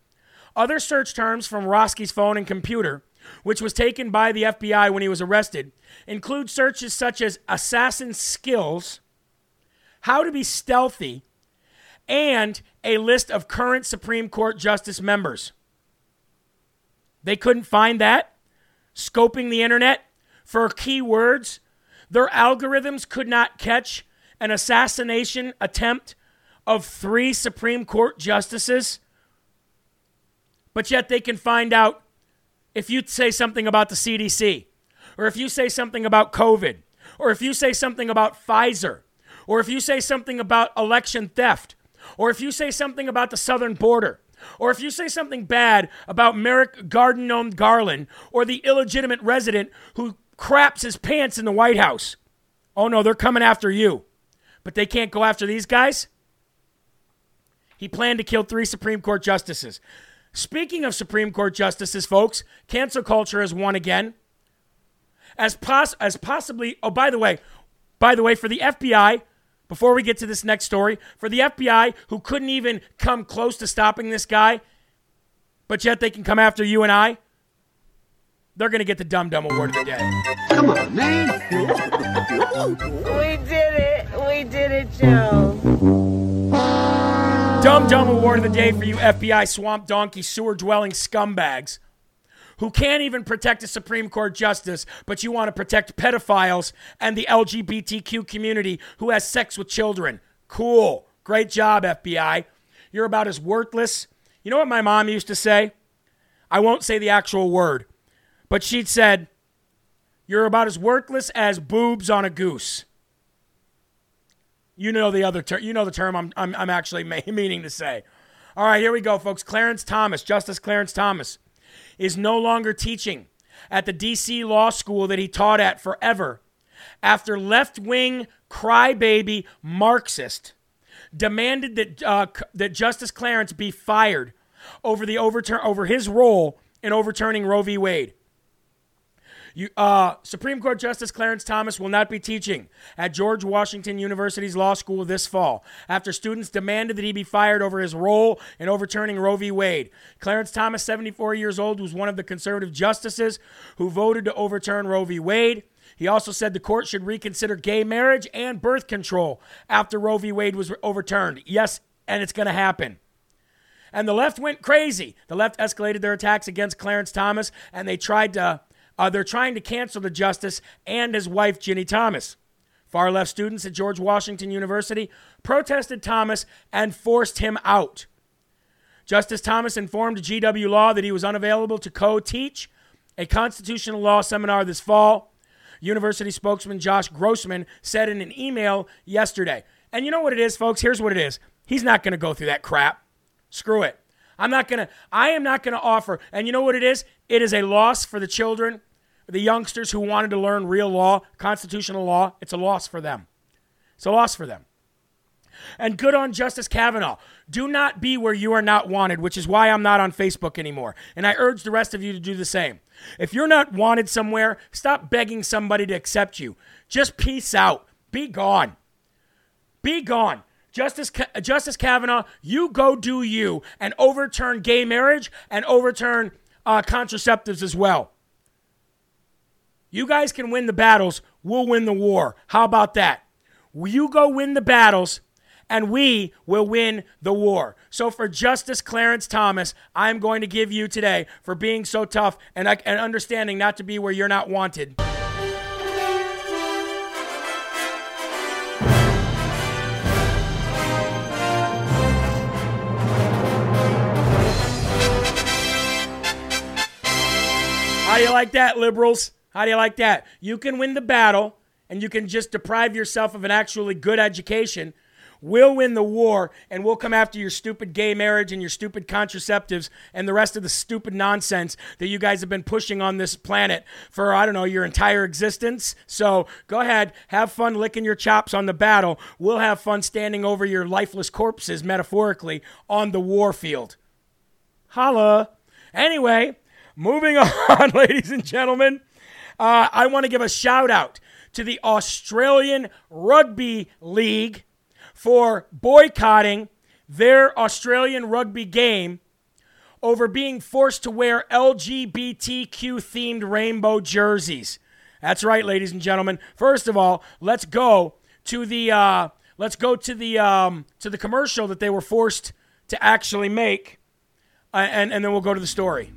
Other search terms from Roske's phone and computer, which was taken by the FBI when he was arrested, include searches such as assassin skills, how to be stealthy, and a list of current Supreme Court justice members. They couldn't find that. Scoping the internet for keywords, their algorithms could not catch an assassination attempt of three Supreme Court justices. But yet they can find out if you say something about the CDC, or if you say something about COVID, or if you say something about Pfizer, or if you say something about election theft, or if you say something about the southern border, or if you say something bad about Merrick Garden Gnome Garland or the illegitimate resident who craps his pants in the White House. Oh no, they're coming after you but they can't go after these guys? He planned to kill three Supreme Court justices. Speaking of Supreme Court justices, folks, cancel culture has won again. As, pos- as possibly, oh, by the way, by the way, for the FBI, before we get to this next story, for the FBI who couldn't even come close to stopping this guy, but yet they can come after you and I, they're going to get the Dum Dum Award of the day. Come on, man. [laughs] we did We did it, Joe. Dumb Dumb Award of the day for you FBI swamp donkey sewer dwelling scumbags who can't even protect a Supreme Court justice, but you want to protect pedophiles and the LGBTQ community who has sex with children. Cool. Great job, FBI. You're about as worthless. You know what my mom used to say? I won't say the actual word, but she'd said, You're about as worthless as boobs on a goose. You know the other term. You know the term I'm, I'm, I'm actually [laughs] meaning to say. All right, here we go, folks. Clarence Thomas, Justice Clarence Thomas, is no longer teaching at the D.C. law school that he taught at forever after left wing crybaby Marxist demanded that, uh, that Justice Clarence be fired over, the overturn, over his role in overturning Roe v. Wade. You, uh, Supreme Court Justice Clarence Thomas will not be teaching at George Washington University's law school this fall after students demanded that he be fired over his role in overturning Roe v. Wade. Clarence Thomas, 74 years old, was one of the conservative justices who voted to overturn Roe v. Wade. He also said the court should reconsider gay marriage and birth control after Roe v. Wade was overturned. Yes, and it's going to happen. And the left went crazy. The left escalated their attacks against Clarence Thomas, and they tried to uh, they're trying to cancel the justice and his wife, Ginni Thomas. Far left students at George Washington University protested Thomas and forced him out. Justice Thomas informed GW Law that he was unavailable to co teach a constitutional law seminar this fall. University spokesman Josh Grossman said in an email yesterday. And you know what it is, folks? Here's what it is. He's not going to go through that crap. Screw it. I'm not going to, I am not going to offer. And you know what it is? It is a loss for the children the youngsters who wanted to learn real law, constitutional law, it's a loss for them. It's a loss for them. And good on Justice Kavanaugh. Do not be where you are not wanted, which is why I'm not on Facebook anymore. And I urge the rest of you to do the same. If you're not wanted somewhere, stop begging somebody to accept you. Just peace out. Be gone. Be gone. Justice, Justice Kavanaugh, you go do you and overturn gay marriage and overturn uh, contraceptives as well. You guys can win the battles, we'll win the war. How about that? You go win the battles, and we will win the war. So, for Justice Clarence Thomas, I'm going to give you today for being so tough and, and understanding not to be where you're not wanted. How you like that, liberals? How do you like that? You can win the battle and you can just deprive yourself of an actually good education. We'll win the war and we'll come after your stupid gay marriage and your stupid contraceptives and the rest of the stupid nonsense that you guys have been pushing on this planet for, I don't know, your entire existence. So go ahead, have fun licking your chops on the battle. We'll have fun standing over your lifeless corpses, metaphorically, on the war field. Holla. Anyway, moving [laughs] on, ladies and gentlemen, uh, I want to give a shout out to the Australian Rugby League for boycotting their Australian rugby game over being forced to wear LGBTQ themed rainbow jerseys. That's right, ladies and gentlemen. First of all, let's go to the uh, let's go to the um, to the commercial that they were forced to actually make, uh, and and then we'll go to the story.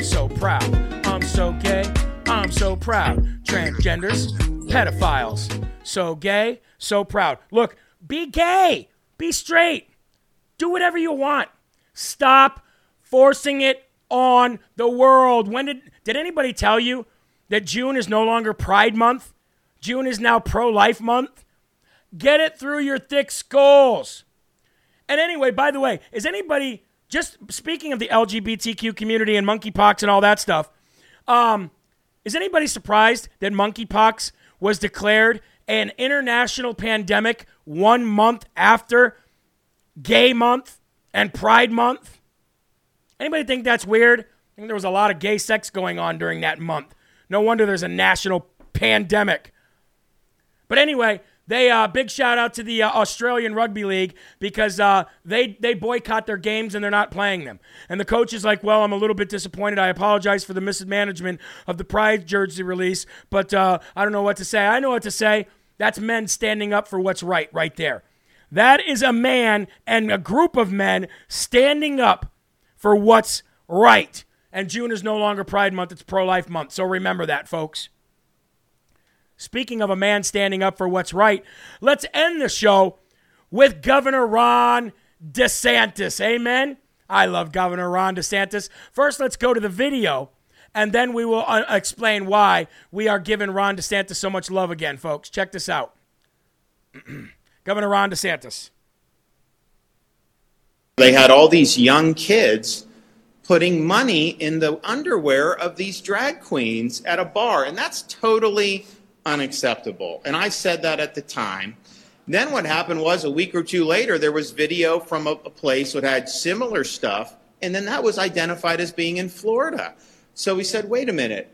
I'm so proud. I'm so gay. I'm so proud. Transgenders, pedophiles. So gay, so proud. Look, be gay. Be straight. Do whatever you want. Stop forcing it on the world. When did did anybody tell you that June is no longer Pride month? June is now pro life month. Get it through your thick skulls. And anyway, by the way, is anybody just speaking of the LGBTQ community and monkeypox and all that stuff? Um, is anybody surprised that monkeypox was declared an international pandemic one month after Gay Month and Pride Month? Anybody think that's weird? I think there was a lot of gay sex going on during that month. No wonder there's a national pandemic. But anyway, they uh, big shout out to the uh, Australian Rugby League because uh, they they boycott their games and they're not playing them. And the coach is like, "Well, I'm a little bit disappointed. I apologize for the mismanagement of the Pride jersey release, but uh, I don't know what to say. I know what to say. That's men standing up for what's right, right there. That is a man and a group of men standing up for what's right. And June is no longer Pride Month; it's Pro Life Month. So remember that, folks." Speaking of a man standing up for what's right, let's end the show with Governor Ron DeSantis. Amen. I love Governor Ron DeSantis. First, let's go to the video, and then we will uh, explain why we are giving Ron DeSantis so much love again, folks. Check this out [clears throat] Governor Ron DeSantis. They had all these young kids putting money in the underwear of these drag queens at a bar, and that's totally unacceptable. And I said that at the time. Then what happened was a week or two later, there was video from a, a, place that had similar stuff, and then that was identified as being in Florida. So we said, wait a minute,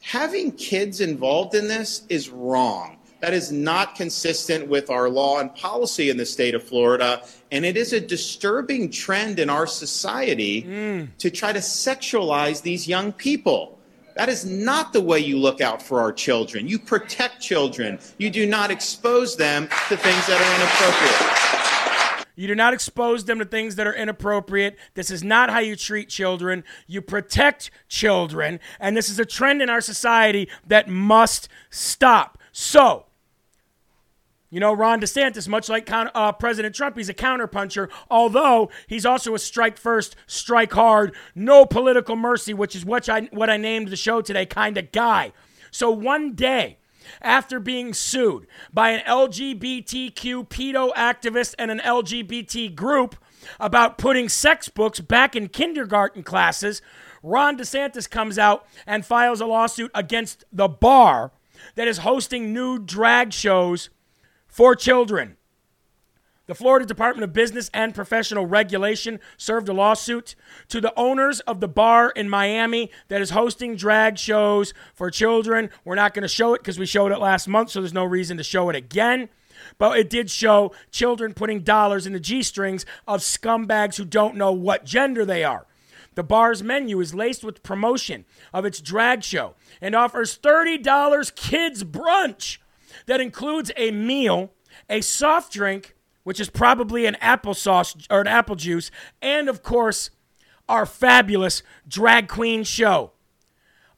having kids involved in this is wrong. That is not consistent with our law and policy in the state of Florida. And it is a disturbing trend in our society mm. to try to sexualize these young people. That is not the way you look out for our children. You protect children. You do not expose them to things that are inappropriate. You do not expose them to things that are inappropriate. This is not how you treat children. You protect children. And this is a trend in our society that must stop. So, you know, Ron DeSantis, much like uh, President Trump, he's a counterpuncher, although he's also a strike first, strike hard, no political mercy, which is what I, what I named the show today, kind of guy. So one day, after being sued by an LGBTQ pedo activist and an LGBT group about putting sex books back in kindergarten classes, Ron DeSantis comes out and files a lawsuit against the bar that is hosting nude drag shows for children. The Florida Department of Business and Professional Regulation served a lawsuit to the owners of the bar in Miami that is hosting drag shows for children. We're not going to show it because we showed it last month, so there's no reason to show it again. But it did show children putting dollars in the G strings of scumbags who don't know what gender they are. The bar's menu is laced with promotion of its drag show and offers $30 kids brunch that includes a meal, a soft drink, which is probably an applesauce or an apple juice, and of course, our fabulous drag queen show.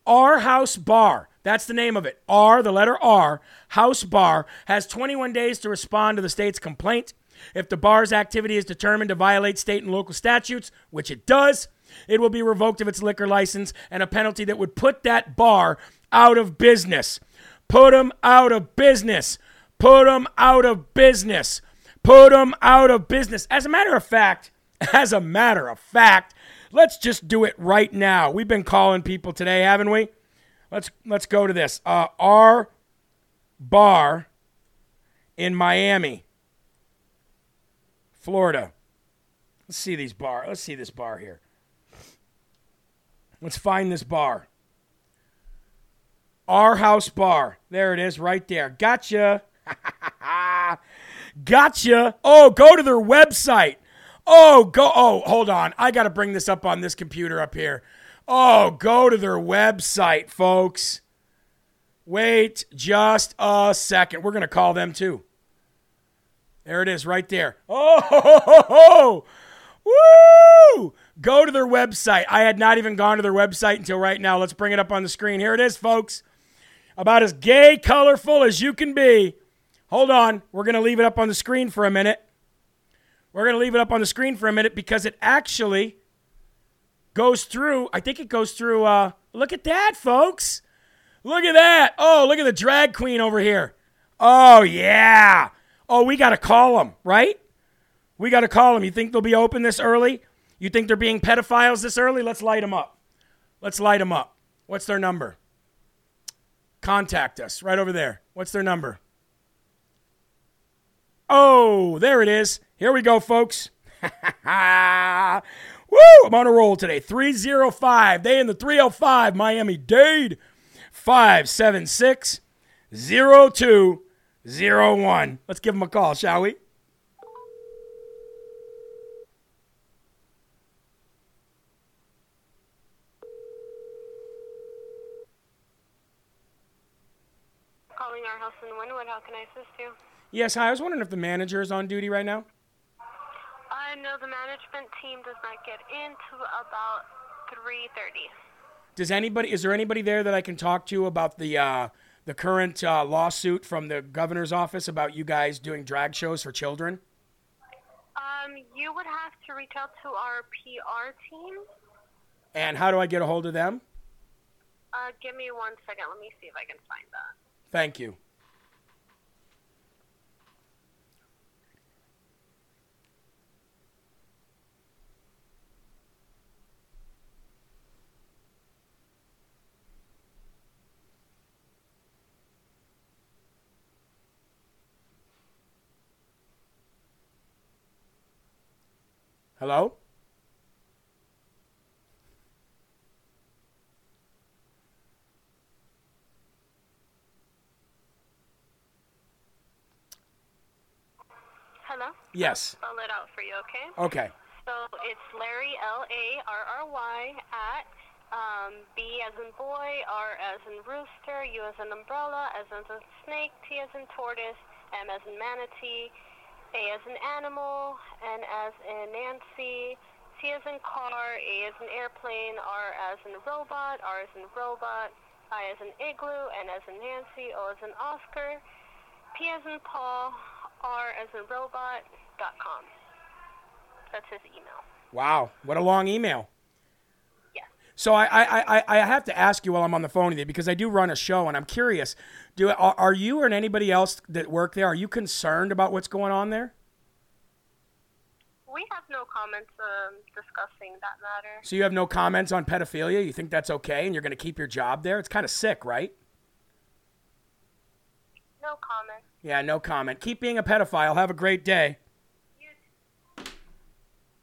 Our House Bar, that's the name of it. R, the letter R, House Bar, has 21 days to respond to the state's complaint. If the bar's activity is determined to violate state and local statutes, which it does, it will be revoked of its liquor license and a penalty that would put that bar out of business. Put them out of business. Put them out of business. Put them out of business. As a matter of fact, [laughs] as a matter of fact, let's just do it right now. We've been calling people today, haven't we? Let's let's go to this. Uh, our bar in Miami, Florida. Let's see these bar. Let's see this bar here. Let's find this bar. Our house bar. There it is, right there. Gotcha. [laughs] Gotcha. Oh, go to their website. Oh, go. Oh, hold on. I got to bring this up on this computer up here. Oh, go to their website, folks. Wait just a second. We're going to call them too. There it is right there. Oh, ho, ho, ho, woo! Go to their website. I had not even gone to their website until right now. Let's bring it up on the screen. Here it is, folks. About as gay, colorful as you can be. Hold on. We're going to leave it up on the screen for a minute. We're going to leave it up on the screen for a minute because it actually goes through. I think it goes through. Uh, look at that, folks. Look at that. Oh, look at the drag queen over here. Oh, yeah. Oh, we got to call them, right? We got to call them. You think they'll be open this early? You think they're being pedophiles this early? Let's light them up. Let's light them up. What's their number? Contact us right over there. What's their number? Oh, there it is. Here we go, folks. [laughs] Woo! I'm on a roll today. 305. They in the 305. Miami Dade. 576 0201. Let's give them a call, shall we? Calling R House in Wynwood. How can I assist you? Yes, hi. I was wondering if the manager is on duty right now. I know the management team does not get into about 3:30. Does anybody? Is there anybody there that I can talk to about the uh, the current uh, lawsuit from the governor's office about you guys doing drag shows for children? Um, you would have to reach out to our PR team. And how do I get a hold of them? Uh, give me one second. Let me see if I can find that. Thank you. Hello? Hello. Yes. Spell it out for you, okay? Okay. So it's Larry L A R R Y at um, B as in boy, R as in rooster, U as in umbrella, S as in snake, T as in tortoise, M as in manatee, A as in animal, N as in Nancy, C as in car, A as in airplane, R as in robot, R as in robot, I as in igloo, N as in Nancy, O as in Oscar, P as in Paul, R as in robot, dot com. That's his email. Wow, what a long email. So I, I, I, I have to ask you while I'm on the phone with you because I do run a show and I'm curious. Do are, are you or anybody else that work there? Are you concerned about what's going on there? We have no comments um, discussing that matter. So you have no comments on pedophilia? You think that's okay and you're going to keep your job there? It's kind of sick, right? No comment. Yeah, no comment. Keep being a pedophile. Have a great day.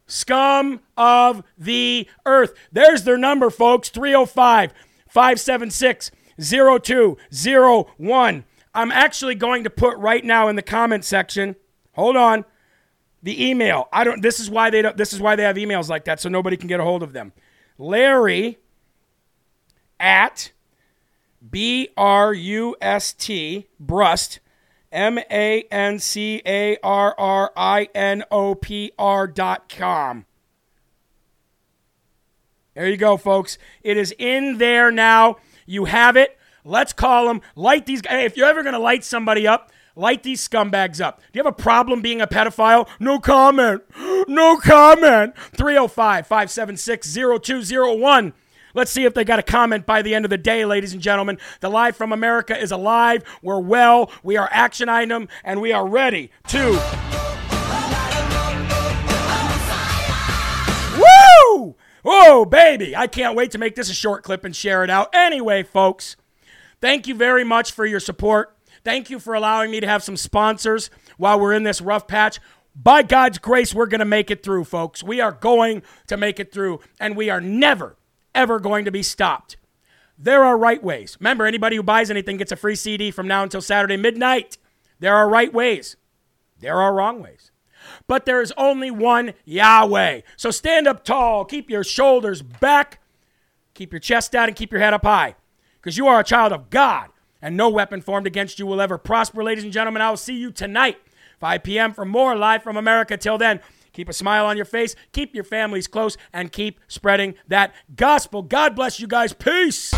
Scum of the earth. There's their number, folks 305 576 0201. I'm actually going to put right now in the comment section. Hold on. The email. I don't this is why they don't this is why they have emails like that so nobody can get a hold of them. Larry at B R U S T Brust M A N C A R R I N O P R dot com. There you go, folks. It is in there now. You have it. Let's call them. Light these guys. Hey, if you're ever going to light somebody up, light these scumbags up. Do you have a problem being a pedophile? No comment. [gasps] No comment. 305 576 0201. Let's see if they got a comment by the end of the day, ladies and gentlemen. The Live from America is alive. We're well. We are action item, and we are ready to. Woo! Oh, baby. I can't wait to make this a short clip and share it out. Anyway, folks, thank you very much for your support. Thank you for allowing me to have some sponsors while we're in this rough patch. By God's grace, we're going to make it through, folks. We are going to make it through, and we are never, ever going to be stopped. There are right ways. Remember, anybody who buys anything gets a free CD from now until Saturday midnight. There are right ways, there are wrong ways. But there is only one Yahweh. So stand up tall, keep your shoulders back, keep your chest out, and keep your head up high. Because you are a child of God, and no weapon formed against you will ever prosper. Ladies and gentlemen, I will see you tonight, 5 p.m., for more Live from America. Till then, keep a smile on your face, keep your families close, and keep spreading that gospel. God bless you guys. Peace.